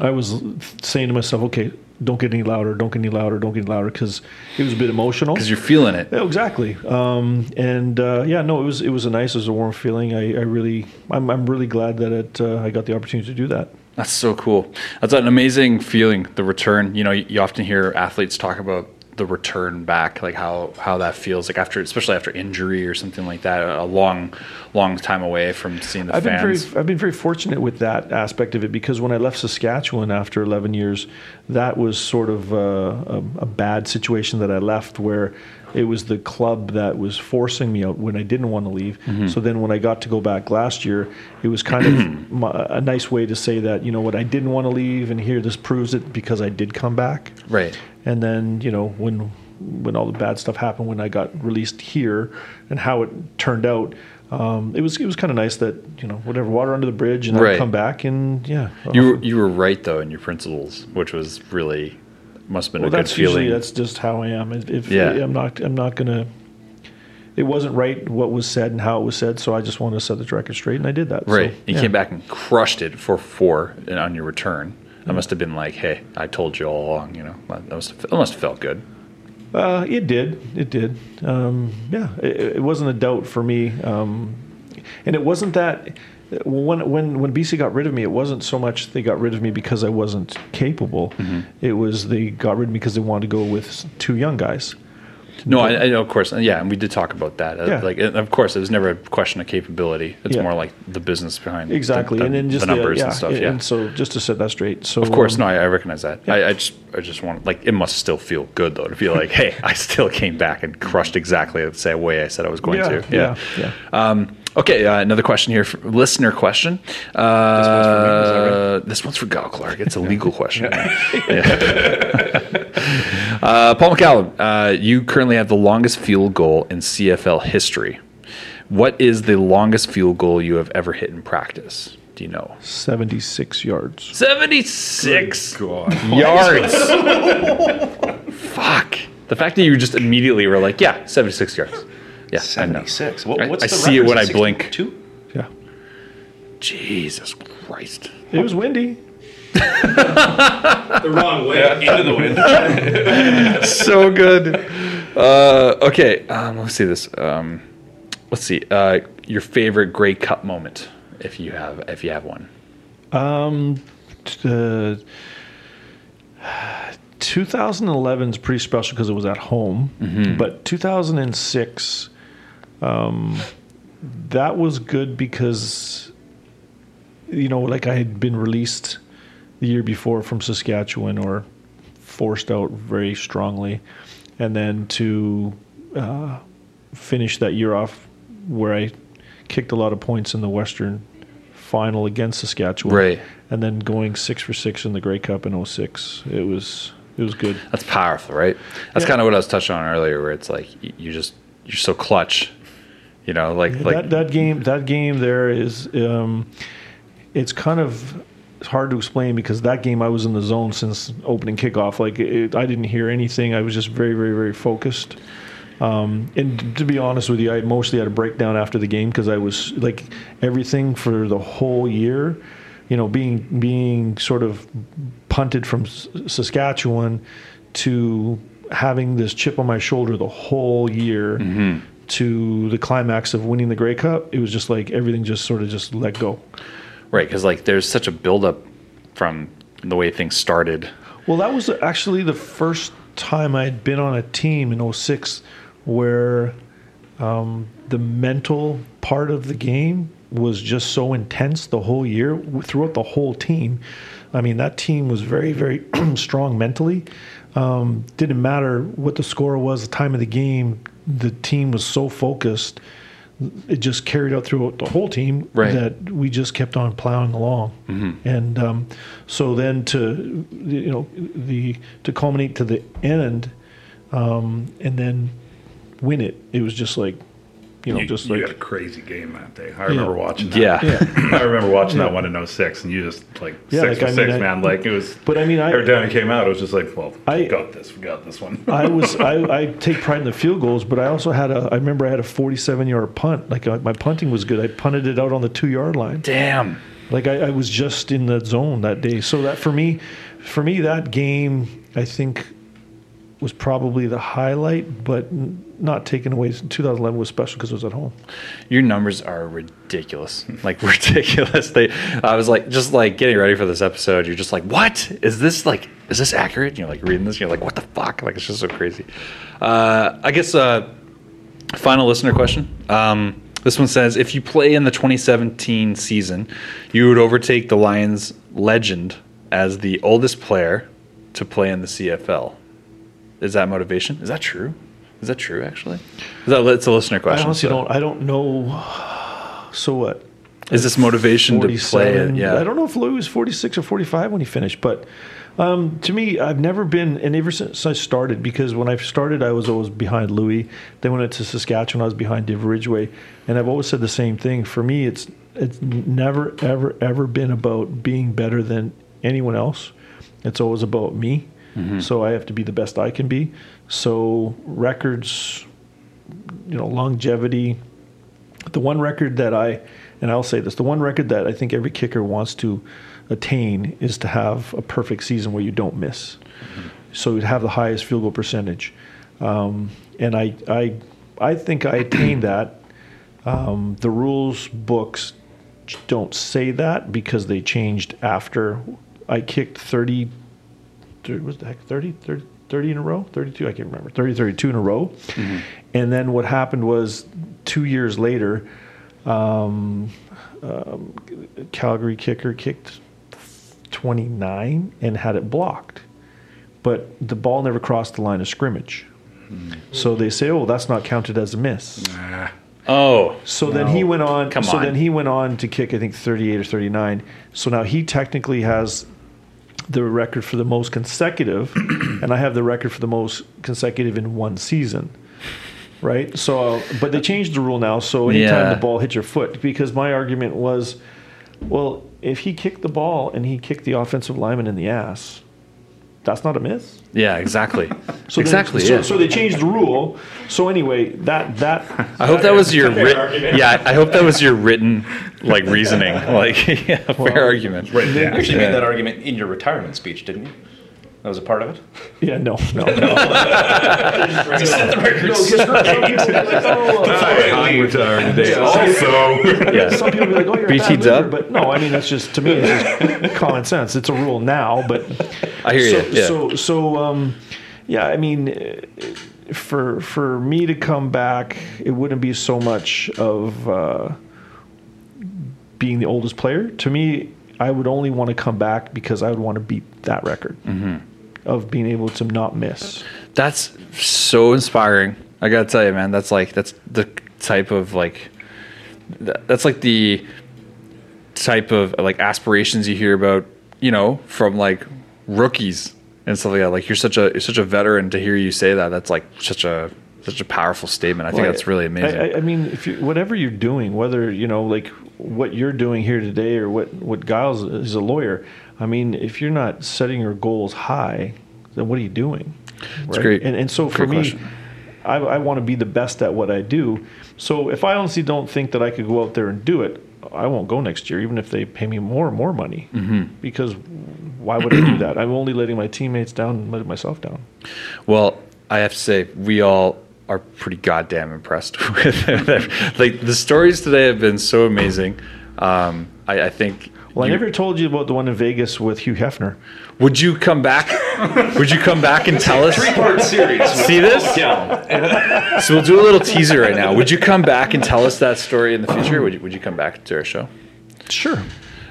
Speaker 3: I was saying to myself, "Okay, don't get any louder. Don't get any louder. Don't get any louder," because it was a bit emotional.
Speaker 1: Because you're feeling it.
Speaker 3: Yeah, exactly. Um, and uh, yeah, no, it was it was a nice, it was a warm feeling. I, I really, I'm, I'm really glad that it, uh, I got the opportunity to do that.
Speaker 1: That's so cool. That's an amazing feeling. The return. You know, you, you often hear athletes talk about the return back, like how how that feels, like after, especially after injury or something like that, a long, long time away from seeing the
Speaker 3: I've been
Speaker 1: fans.
Speaker 3: very, I've been very fortunate with that aspect of it because when I left Saskatchewan after 11 years, that was sort of a, a, a bad situation that I left where it was the club that was forcing me out when I didn't want to leave.
Speaker 1: Mm-hmm.
Speaker 3: So then when I got to go back last year, it was kind of [clears throat] my, a nice way to say that you know what I didn't want to leave, and here this proves it because I did come back.
Speaker 1: right.
Speaker 3: And then you know when when all the bad stuff happened when I got released here and how it turned out, um, it was it was kind of nice that you know whatever water under the bridge and
Speaker 1: Right.
Speaker 3: I'd come back and yeah.
Speaker 1: You were, you were right though in your principles, which was really must have been
Speaker 3: well,
Speaker 1: a good
Speaker 3: that's usually
Speaker 1: feeling.
Speaker 3: that's just how I am. If,
Speaker 1: Yeah.
Speaker 3: I'm not I'm not gonna. It wasn't right what was said and how it was said, so I just wanted to set the record straight, and I did that. So,
Speaker 1: right. you
Speaker 3: yeah.
Speaker 1: came back and crushed it for four on your return. That must have been like, hey, I told you all along. You know, that must have, that must have felt good.
Speaker 3: Uh, it did. It did. Um, yeah, it, it wasn't a doubt for me, um, and it wasn't that when when when BC got rid of me, it wasn't so much they got rid of me because I wasn't capable. It was they got rid of me because they wanted to go with two young guys.
Speaker 1: No, I, I know, of course, yeah, and we did talk about that. Uh,
Speaker 3: Yeah.
Speaker 1: Like, of course, it was never a question of capability. It's
Speaker 3: Yeah.
Speaker 1: more like the business behind
Speaker 3: exactly,
Speaker 1: the,
Speaker 3: and then just
Speaker 1: the numbers
Speaker 3: yeah,
Speaker 1: and stuff.
Speaker 3: and,
Speaker 1: Yeah,
Speaker 3: and so just to set that straight. So
Speaker 1: of course,
Speaker 3: um,
Speaker 1: no, I, I recognize that. I, I just, I just want like it must still feel good though to feel like, hey, I still came back and crushed exactly the same way I said I was going
Speaker 3: Yeah,
Speaker 1: to.
Speaker 3: yeah, yeah.
Speaker 1: Um, okay, uh, another question here, listener question. Uh,
Speaker 4: This one's for me, right?
Speaker 1: This one's for Kyle Clark. It's a [laughs] legal question. [laughs] [laughs] uh, Paul McCallum, uh, you currently have the longest field goal in CFL history. What is the longest field goal you have ever hit in practice? Do you know?
Speaker 3: 76 yards.
Speaker 1: 76
Speaker 2: God.
Speaker 1: yards. [laughs] Fuck. The fact that you just immediately were like, yeah, 76 yards. Yeah, I
Speaker 4: 76. What,
Speaker 1: I-
Speaker 4: what's
Speaker 1: I
Speaker 4: the
Speaker 1: see it
Speaker 4: record?
Speaker 1: when I blink.
Speaker 4: 62?
Speaker 3: Yeah,
Speaker 1: Jesus Christ.
Speaker 3: it was windy. [laughs]
Speaker 5: The wrong way. Into the wind. [laughs]
Speaker 1: so good. Uh, okay, um, let's see this. Um, let's see. Uh, your favorite Grey Cup moment, if you have, if you have one.
Speaker 3: Um, t- uh, 2011 is pretty special because it was at home, but 2006, um, that was good because, you know, like I had been released the year before from Saskatchewan or forced out very strongly, and then to uh, finish that year off where I kicked a lot of points in the Western final against Saskatchewan,
Speaker 1: Right.
Speaker 3: and then going six for six in the Grey Cup in 06. It was it was good.
Speaker 1: That's powerful, right? That's
Speaker 3: Yeah.
Speaker 1: kind of what I was touching on earlier, where it's like you just you're so clutch, you know, like like
Speaker 3: that that game that game there is um, it's kind of it's hard to explain because that game I was in the zone since opening kickoff. Like it, I didn't hear anything. I was just very very very focused. Um, and to be honest with you, I mostly had a breakdown after the game because I was like everything for the whole year. You know, being being sort of punted from S- Saskatchewan to having this chip on my shoulder the whole year to the climax of winning the Grey Cup, it was just like everything just sort of just let go.
Speaker 1: Right because like there's such a buildup from the way things started.
Speaker 3: Well, that was actually the first time I'd been on a team in 06 where um, the mental part of the game was just so intense the whole year throughout the whole team. I mean, that team was very, very [clears throat] strong mentally. Um, didn't matter what the score was, the time of the game, the team was so focused. It just carried out throughout the whole team
Speaker 1: Right.
Speaker 3: that we just kept on plowing along. And um, so then to, you know, the to culminate to the end um, and then win it, it was just like, you know,
Speaker 2: You,
Speaker 3: just
Speaker 2: you had a crazy game that day. I remember watching that.
Speaker 1: Yeah.
Speaker 3: yeah. [laughs]
Speaker 2: I remember watching
Speaker 3: Yeah.
Speaker 2: that one in 06, and you just like
Speaker 3: Yeah,
Speaker 2: six
Speaker 3: like,
Speaker 2: for
Speaker 3: I mean,
Speaker 2: six,
Speaker 3: I-
Speaker 2: man. Like it was.
Speaker 3: But I mean, I-
Speaker 2: every time it came out, it was just like, well,
Speaker 3: I-
Speaker 2: we got this, we got this one. [laughs]
Speaker 3: I was I, [laughs] I take pride in the field goals, but I also had a I remember I had a 47 yard punt. Like uh, my punting was good. I punted it out on the two yard line.
Speaker 1: Damn.
Speaker 3: Like I, I was just in the zone that day. So that for me, for me that game I think was probably the highlight, but not taken away. 2011 was special because it was at home.
Speaker 1: Your numbers are ridiculous. [laughs] Like ridiculous. They I was like just like getting ready for this episode, you're just like, What? Is this like is this accurate? You're like reading this, you're like, what the fuck? Like it's just so crazy. Uh I guess uh final listener question. Um this one says if you play in the 2017 season, you would overtake the Lions legend as the oldest player to play in the CFL. Is that motivation? Is that true? Is that true actually? Is that it's a listener question.
Speaker 3: I honestly
Speaker 1: so-
Speaker 3: don't I don't know. So what?
Speaker 1: Is this motivation to play it? Yeah.
Speaker 3: I don't know if Lui was 46 or 45 when he finished, but um, to me, I've never been, and ever since I started, because when I started, I was always behind Lui. Then when I went to Saskatchewan, I was behind Dave Ridgway, and I've always said the same thing. For me, it's it's never, ever, ever been about being better than anyone else. It's always about me. So I have to be the best I can be. So records, you know, longevity, the one record that I, and I'll say this, the one record that I think every kicker wants to attain is to have a perfect season where you don't miss. So you'd have the highest field goal percentage. Um, and I, I, I think I attained [clears throat] that. Um, the rules books don't say that because they changed after I kicked 30, thir- was the heck 30, 30 30 in a row, 32, I can't remember, 30, 32 in a row. And then what happened was two years later, um, um, Calgary kicker kicked 29 and had it blocked. But the ball never crossed the line of scrimmage. So they say, oh, that's not counted as a miss. Nah.
Speaker 1: Oh,
Speaker 3: So then he went on.
Speaker 1: Come
Speaker 3: so
Speaker 1: on.
Speaker 3: then he went on to kick, I think, 38 or 39. So now he technically has the record for the most consecutive, [clears throat] and I have the record for the most consecutive in one season. Right. So, but they changed the rule now. So anytime
Speaker 1: Yeah.
Speaker 3: the ball hits your foot, because my argument was, well, if he kicked the ball and he kicked the offensive lineman in the ass, that's not a miss.
Speaker 1: yeah, exactly. [laughs]
Speaker 3: So then-
Speaker 1: exactly.
Speaker 3: so,
Speaker 1: yeah.
Speaker 3: so they changed the rule. So anyway, that that
Speaker 1: I hope that was your [laughs] writ- yeah. I hope that was your written like reasoning. [laughs] Like yeah, fair argument.
Speaker 2: Right.
Speaker 4: You
Speaker 2: Yeah.
Speaker 4: actually made that argument in your retirement speech, didn't you? That was a part of it. [laughs]
Speaker 3: yeah no no no. [laughs]
Speaker 4: Set the record
Speaker 3: No, 'cause some people be like,
Speaker 2: Hi, I'm retired today. Also, [laughs]
Speaker 1: Yeah.
Speaker 3: Some people be like, oh, you're a
Speaker 1: BT's
Speaker 3: bad loser.
Speaker 1: up.
Speaker 3: But no, I mean, that's just, to me, it's just common sense. It's a rule now, but.
Speaker 1: I hear
Speaker 3: so,
Speaker 1: you. Yeah.
Speaker 3: So, so, um, yeah, I mean, for, for me to come back, it wouldn't be so much of uh, being the oldest player. To me, I would only want to come back because I would want to beat that record
Speaker 1: Mm-hmm.
Speaker 3: Of being able to not miss.
Speaker 1: That's so inspiring. I gotta tell you, man. That's like that's the type of like that's like the type of like aspirations you hear about, you know, from like rookies and stuff like that. Like you're such a you're such a veteran to hear you say that. That's like such a such a powerful statement. I think
Speaker 3: Well,
Speaker 1: that's really amazing.
Speaker 3: I, I, I mean, if you, whatever you're doing, whether you know, like what you're doing here today, or what what Giles is a lawyer. I mean, if you're not setting your goals high, then what are you doing? That's
Speaker 1: great.
Speaker 3: And, and so for me,
Speaker 1: question.
Speaker 3: I, I want to be the best at what I do. So if I honestly don't think that I could go out there and do it, I won't go next year, even if they pay me more and more money.
Speaker 1: Mm-hmm.
Speaker 3: Because why would I do that? I'm only letting my teammates down and letting myself down.
Speaker 1: Well, I have to say, we all are pretty goddamn impressed [laughs] with them. like the stories today have been so amazing. Um, I, I think.
Speaker 3: Well,
Speaker 1: you-
Speaker 3: I never told you about the one in Vegas with Hugh Hefner.
Speaker 1: Would you come back? [laughs] would you come back and tell us?
Speaker 4: Three-part series.
Speaker 1: See this? [laughs] So we'll do a little teaser right now. Would you come back and tell us that story in the future? Would you, would you come back to our show?
Speaker 3: Sure.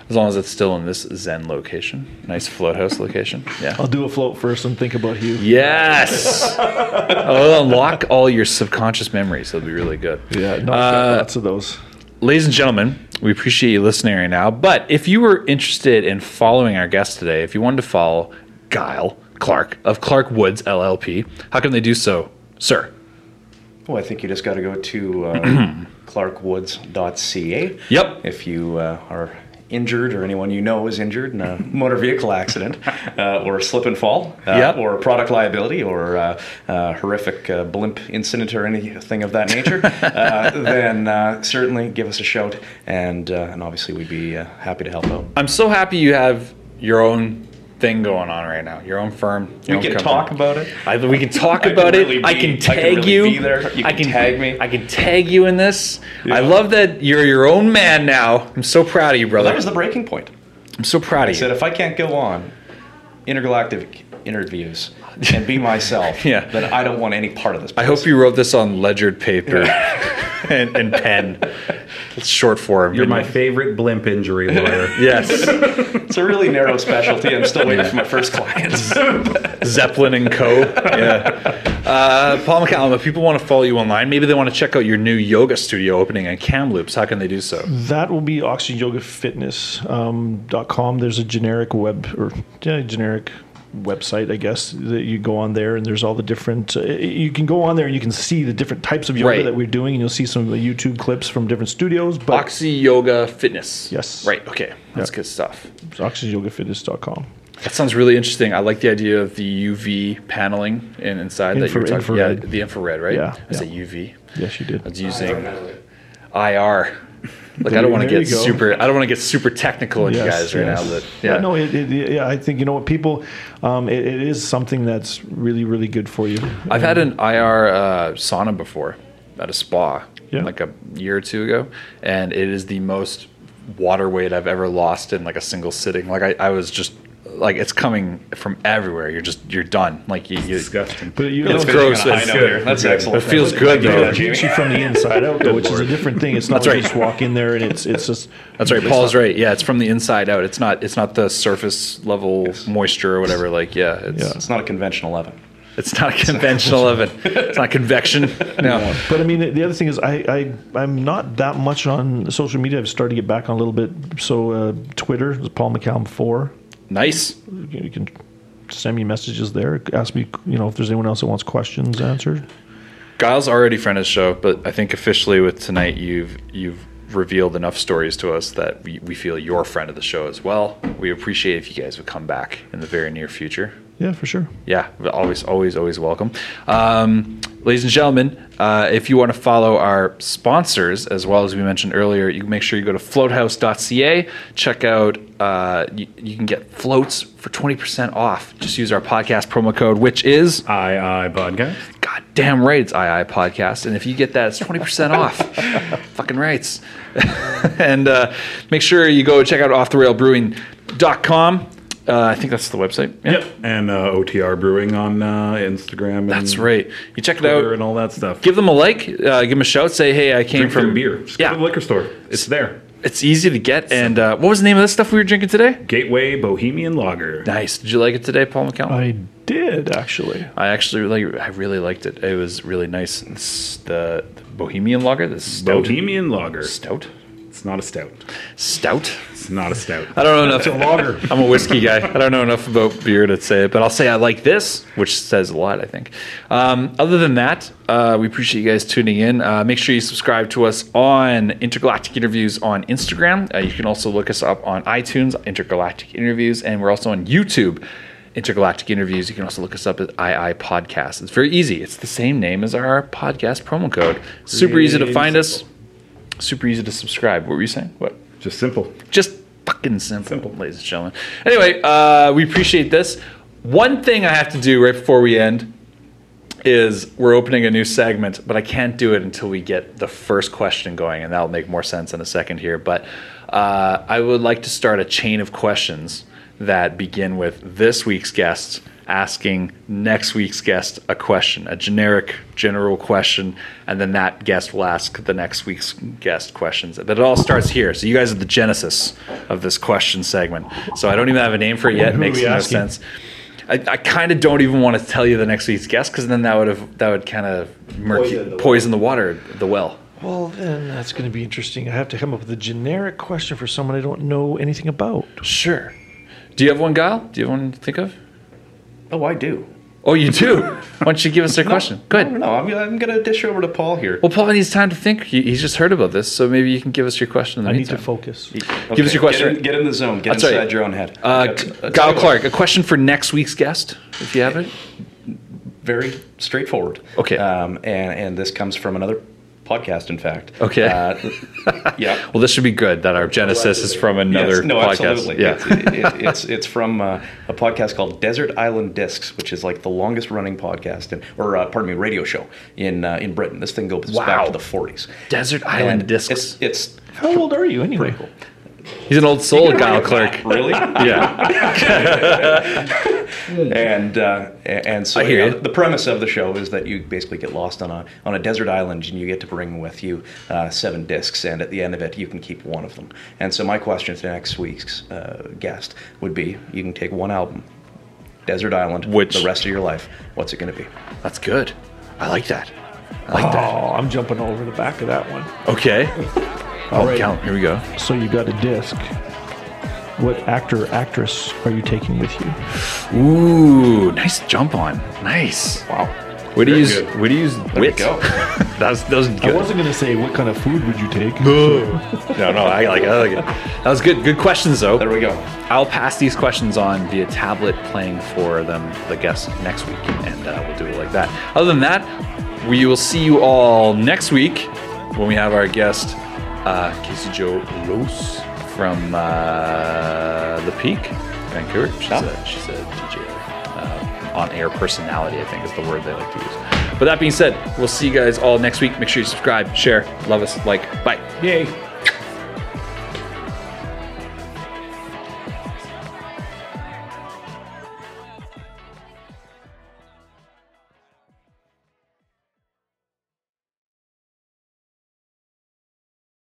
Speaker 1: As long as it's still in this Zen location, nice float house location. Yeah.
Speaker 3: I'll do a float first and think about Hugh.
Speaker 1: Yes. [laughs] I'll unlock all your subconscious memories. That'll be really good.
Speaker 3: Yeah, no,
Speaker 1: Uh,
Speaker 3: lots of those.
Speaker 1: ladies and gentlemen, we appreciate you listening right now. But if you were interested in following our guest today, if you wanted to follow Kyle Clark of Clark Woods LLP, how can they do so, sir?
Speaker 4: Well, I think you just got to go to uh, [clears throat] clarkwoods.ca.
Speaker 1: Yep.
Speaker 4: If you uh, are injured or anyone you know is injured in a [laughs] motor vehicle accident uh, or a slip and fall uh,
Speaker 1: Yep.
Speaker 4: or product liability or uh, uh, horrific uh, blimp incident or anything of that nature, [laughs] uh, then uh, certainly give us a shout and, uh, and obviously we'd be uh, happy to help out.
Speaker 1: I'm so happy you have your own thing going on right now, your own firm. your
Speaker 4: We
Speaker 1: own
Speaker 4: can talk about it.
Speaker 1: I, we can talk [laughs]
Speaker 4: I can
Speaker 1: about
Speaker 4: really
Speaker 1: it. I
Speaker 4: be-
Speaker 1: can
Speaker 4: I can
Speaker 1: tag
Speaker 4: really
Speaker 1: you.
Speaker 4: be there. You
Speaker 1: I
Speaker 4: can
Speaker 1: can
Speaker 4: tag me.
Speaker 1: I can tag you in this. I love that you're your own man now. I'm so proud of you, brother.
Speaker 4: That was the breaking point.
Speaker 1: I'm so proud of
Speaker 4: I
Speaker 1: of
Speaker 4: said if I can't go on intergalactic interviews and be myself, [laughs]
Speaker 1: Yeah.
Speaker 4: then I don't want any part of this.
Speaker 1: I hope you wrote this on ledgered paper [laughs] and, and pen. It's short form.
Speaker 2: you're my favorite blimp injury lawyer. [laughs]
Speaker 1: yes, [laughs]
Speaker 4: It's a really narrow specialty. I'm still waiting for my first clients. [laughs]
Speaker 1: Zeppelin and Co. Yeah. Uh, Paul McCallum, if people want to follow you online, maybe they want to check out your new yoga studio opening in Kamloops. How can they do so?
Speaker 3: That will be oxygenyogafitness.com. Um, dot com. There's a generic web or yeah, generic website, I guess, that you go on there and there's all the different. Uh, you can go on there and you can see the different types of yoga
Speaker 1: Right.
Speaker 3: that we're doing, and you'll see some of the YouTube clips from different studios. But
Speaker 1: Oxy Yoga Fitness.
Speaker 3: Yes.
Speaker 1: Right. Okay. That's
Speaker 3: Yeah.
Speaker 1: good stuff.
Speaker 3: it's oxygenyogafitness.com.
Speaker 1: That sounds really interesting. I like the idea of the UV paneling in, inside that you were
Speaker 3: Infra-
Speaker 1: talking. Yeah, the infrared, right?
Speaker 3: Yeah,
Speaker 1: Is
Speaker 3: yeah.
Speaker 1: UV?
Speaker 3: Yes, you did.
Speaker 1: I was using IR. Like I don't want to get super. I don't want to get super technical on you guys right
Speaker 3: yes.
Speaker 1: now. But
Speaker 3: yeah,
Speaker 1: yeah,
Speaker 3: no, it, it, yeah, I think you know what people. Um, it, it is something that's really, really good for you.
Speaker 1: I've had an IR uh, sauna before at a spa,
Speaker 3: Yeah.
Speaker 1: like a year or two ago, and it is the most water weight I've ever lost in like a single sitting. Like I, I was just like it's coming from everywhere. You're just you're done. Like you, you
Speaker 2: Disgusting.
Speaker 3: But you
Speaker 1: It's
Speaker 3: know,
Speaker 1: gross.
Speaker 4: I
Speaker 1: It's
Speaker 2: good.
Speaker 4: here. That's
Speaker 2: Good.
Speaker 4: excellent.
Speaker 1: It feels
Speaker 4: Thank
Speaker 1: good, though.
Speaker 4: that,
Speaker 3: it keeps you from the inside out, though, which is a different thing. It's not
Speaker 1: That's
Speaker 3: like
Speaker 1: right.
Speaker 3: you just walk in there and it's it's just.
Speaker 1: That's right. Paul's
Speaker 3: not-
Speaker 1: right. Yeah, it's from the inside out. It's not. It's not the surface level moisture or whatever. Like yeah, it's
Speaker 3: Yeah.
Speaker 4: It's not a conventional oven.
Speaker 1: it's not a conventional oven. It's not convection. [laughs] No.
Speaker 3: But I mean, the other thing is, I, I I'm not that much on social media. I've started to get back on a little bit. So uh, Twitter is Paul McCallum four.
Speaker 1: Nice.
Speaker 3: You can send me messages there. Ask me, you know, if there's anyone else that wants questions answered.
Speaker 1: Kyle's already friend of the show, but I think officially with tonight you've you've revealed enough stories to us that we, we feel you're a friend of the show as well. We appreciate if you guys would come back in the very near future.
Speaker 3: Yeah, for sure.
Speaker 1: Yeah, always, always, always welcome. Um, ladies and gentlemen, uh, if you want to follow our sponsors, as well as we mentioned earlier, you can make sure you go to floathouse.ca. Check out, uh, you, you can get floats for 20% off. Just use our podcast promo code, which is,
Speaker 2: I I podcast.
Speaker 1: God damn right, it's II Podcast. And if you get that, it's 20% off. [laughs] Fucking rights. [laughs] and uh, make sure you go check out offtherailbrewing.com. Uh, I think that's the website. Yeah.
Speaker 2: Yep. And uh, OTR Brewing on uh, Instagram. And
Speaker 1: That's right. You check it out.
Speaker 2: and all that stuff.
Speaker 1: give them a like, uh, give them a shout, say, hey, I came
Speaker 2: Drink
Speaker 1: from
Speaker 2: their beer. Just
Speaker 1: yeah,
Speaker 2: go to the liquor store. It's there.
Speaker 1: it's easy to get. And uh, what was the name of this stuff we were drinking today?
Speaker 2: Gateway Bohemian Lager.
Speaker 1: Nice. Did you like it today, Paul McCallum?
Speaker 3: I did actually.
Speaker 1: I actually really, I really liked it. It was really nice. It's the, the Bohemian Lager, the stout.
Speaker 2: Bohemian Lager.
Speaker 1: Stout.
Speaker 2: It's not a stout.
Speaker 1: Stout.
Speaker 2: It's not a stout.
Speaker 1: I don't know enough. a lager. [laughs] I'm a whiskey guy. I don't know enough about beer to say it, but I'll say I like this, which says a lot, I think. Um, other than that, uh, we appreciate you guys tuning in. Uh, make sure you subscribe to us on Intergalactic Interviews on Instagram. Uh, you can also look us up on iTunes, Intergalactic Interviews, and we're also on YouTube. Intergalactic Interviews. You can also look us up at II Podcast. It's very easy. It's the same name as our podcast promo code. Super easy to find us. Super easy to subscribe. What were you saying? What?
Speaker 2: Just simple.
Speaker 1: just fucking simple,
Speaker 2: Simple.
Speaker 1: ladies and gentlemen. Anyway, uh, we appreciate this. One thing I have to do right before we end is we're opening a new segment, but I can't do it until we get the first question going, and that'll make more sense in a second here. But uh, I would like to start a chain of questions that begin with this week's guest asking next week's guest a question, a generic, general question, and then that guest will ask the next week's guest questions. But it all starts here. So you guys are the genesis of this question segment. So I don't even have a name for it yet. It makes no
Speaker 3: asking?
Speaker 1: sense. I, I kind of don't even want to tell you the next week's guest because then that would have that would kind of murky, poison the water, the well.
Speaker 3: Well, then that's going to be interesting. I have to come up with a generic question for someone I don't know anything about.
Speaker 1: Sure. Do you have one, Kyle? Do you have one to think of?
Speaker 4: Oh, I do.
Speaker 1: Oh, you do. Why don't you give us a question? Go
Speaker 4: No,
Speaker 1: ahead.
Speaker 4: no, no. I'm, I'm going to dish over to Paul here.
Speaker 1: Well, Paul needs time to think. He, he's just heard about this, so maybe you can give us your question in the
Speaker 3: I need to
Speaker 1: meantime.
Speaker 3: focus.
Speaker 1: Give us your question.
Speaker 4: Get in, get in the zone. Get
Speaker 1: That's
Speaker 4: inside
Speaker 1: right.
Speaker 4: your own head.
Speaker 1: uh,
Speaker 4: That's-
Speaker 1: G-
Speaker 4: that's
Speaker 1: Kyle
Speaker 4: how it
Speaker 1: Clark, a question for next week's guest, if you have it.
Speaker 4: very straightforward.
Speaker 1: Okay.
Speaker 4: Um, and, and this comes from another podcast, in fact.
Speaker 1: Okay.
Speaker 4: Uh, [laughs] yeah.
Speaker 1: Well, this should be good that our genesis is from another
Speaker 4: Yes, no,
Speaker 1: podcast.
Speaker 4: absolutely.
Speaker 1: Yeah.
Speaker 4: It's, it, it, it's it's from uh, a podcast called Desert Island Discs, which is like the longest running podcast, in, or uh, pardon me, radio show in uh, in Britain. This thing goes
Speaker 1: Wow.
Speaker 4: back to the 40s.
Speaker 1: Desert Island
Speaker 4: And
Speaker 1: Discs.
Speaker 4: It's, it's
Speaker 3: How old are you anyway?
Speaker 1: He's an old soul, Kyle Clark.
Speaker 4: really. [laughs]
Speaker 1: Yeah. [laughs]
Speaker 4: and uh, and so
Speaker 1: I hear
Speaker 4: yeah,
Speaker 1: you.
Speaker 4: the premise of the show is that you basically get lost on a on a desert island and you get to bring with you uh, seven discs and at the end of it you can keep one of them and so my question to next week's uh, guest would be you can take one album desert island
Speaker 1: Which-
Speaker 4: the rest of your life what's it going to be
Speaker 1: That's good. I like that. I like that.
Speaker 3: Oh, I'm jumping over the back of that one.
Speaker 1: Okay. [laughs] Oh,
Speaker 3: right.
Speaker 1: count. Here we go.
Speaker 3: So you got a disc. What actor, actress are you taking with you?
Speaker 1: Ooh, nice jump on. Nice.
Speaker 4: wow
Speaker 1: What do
Speaker 2: you
Speaker 1: use
Speaker 2: good.
Speaker 1: do you use wit.
Speaker 4: go. [laughs]
Speaker 1: that was that was good.
Speaker 3: I wasn't going to say what kind of food would you take.
Speaker 1: no, no, I like it. I like it. That was good. Good questions though.
Speaker 4: there we go
Speaker 1: I'll pass these questions on via tablet, playing for them the guests next week, and uh, we'll do it like that. Other than that, we will see you all next week when we have our guest uh, Casey Joe Rose from uh, the Peak, Vancouver. She's a she's a DJ, uh, on-air personality. I think is the word they like to use. But that being said, we'll see you guys all next week. Make sure you subscribe, share, love us, like. Bye.
Speaker 3: Yay.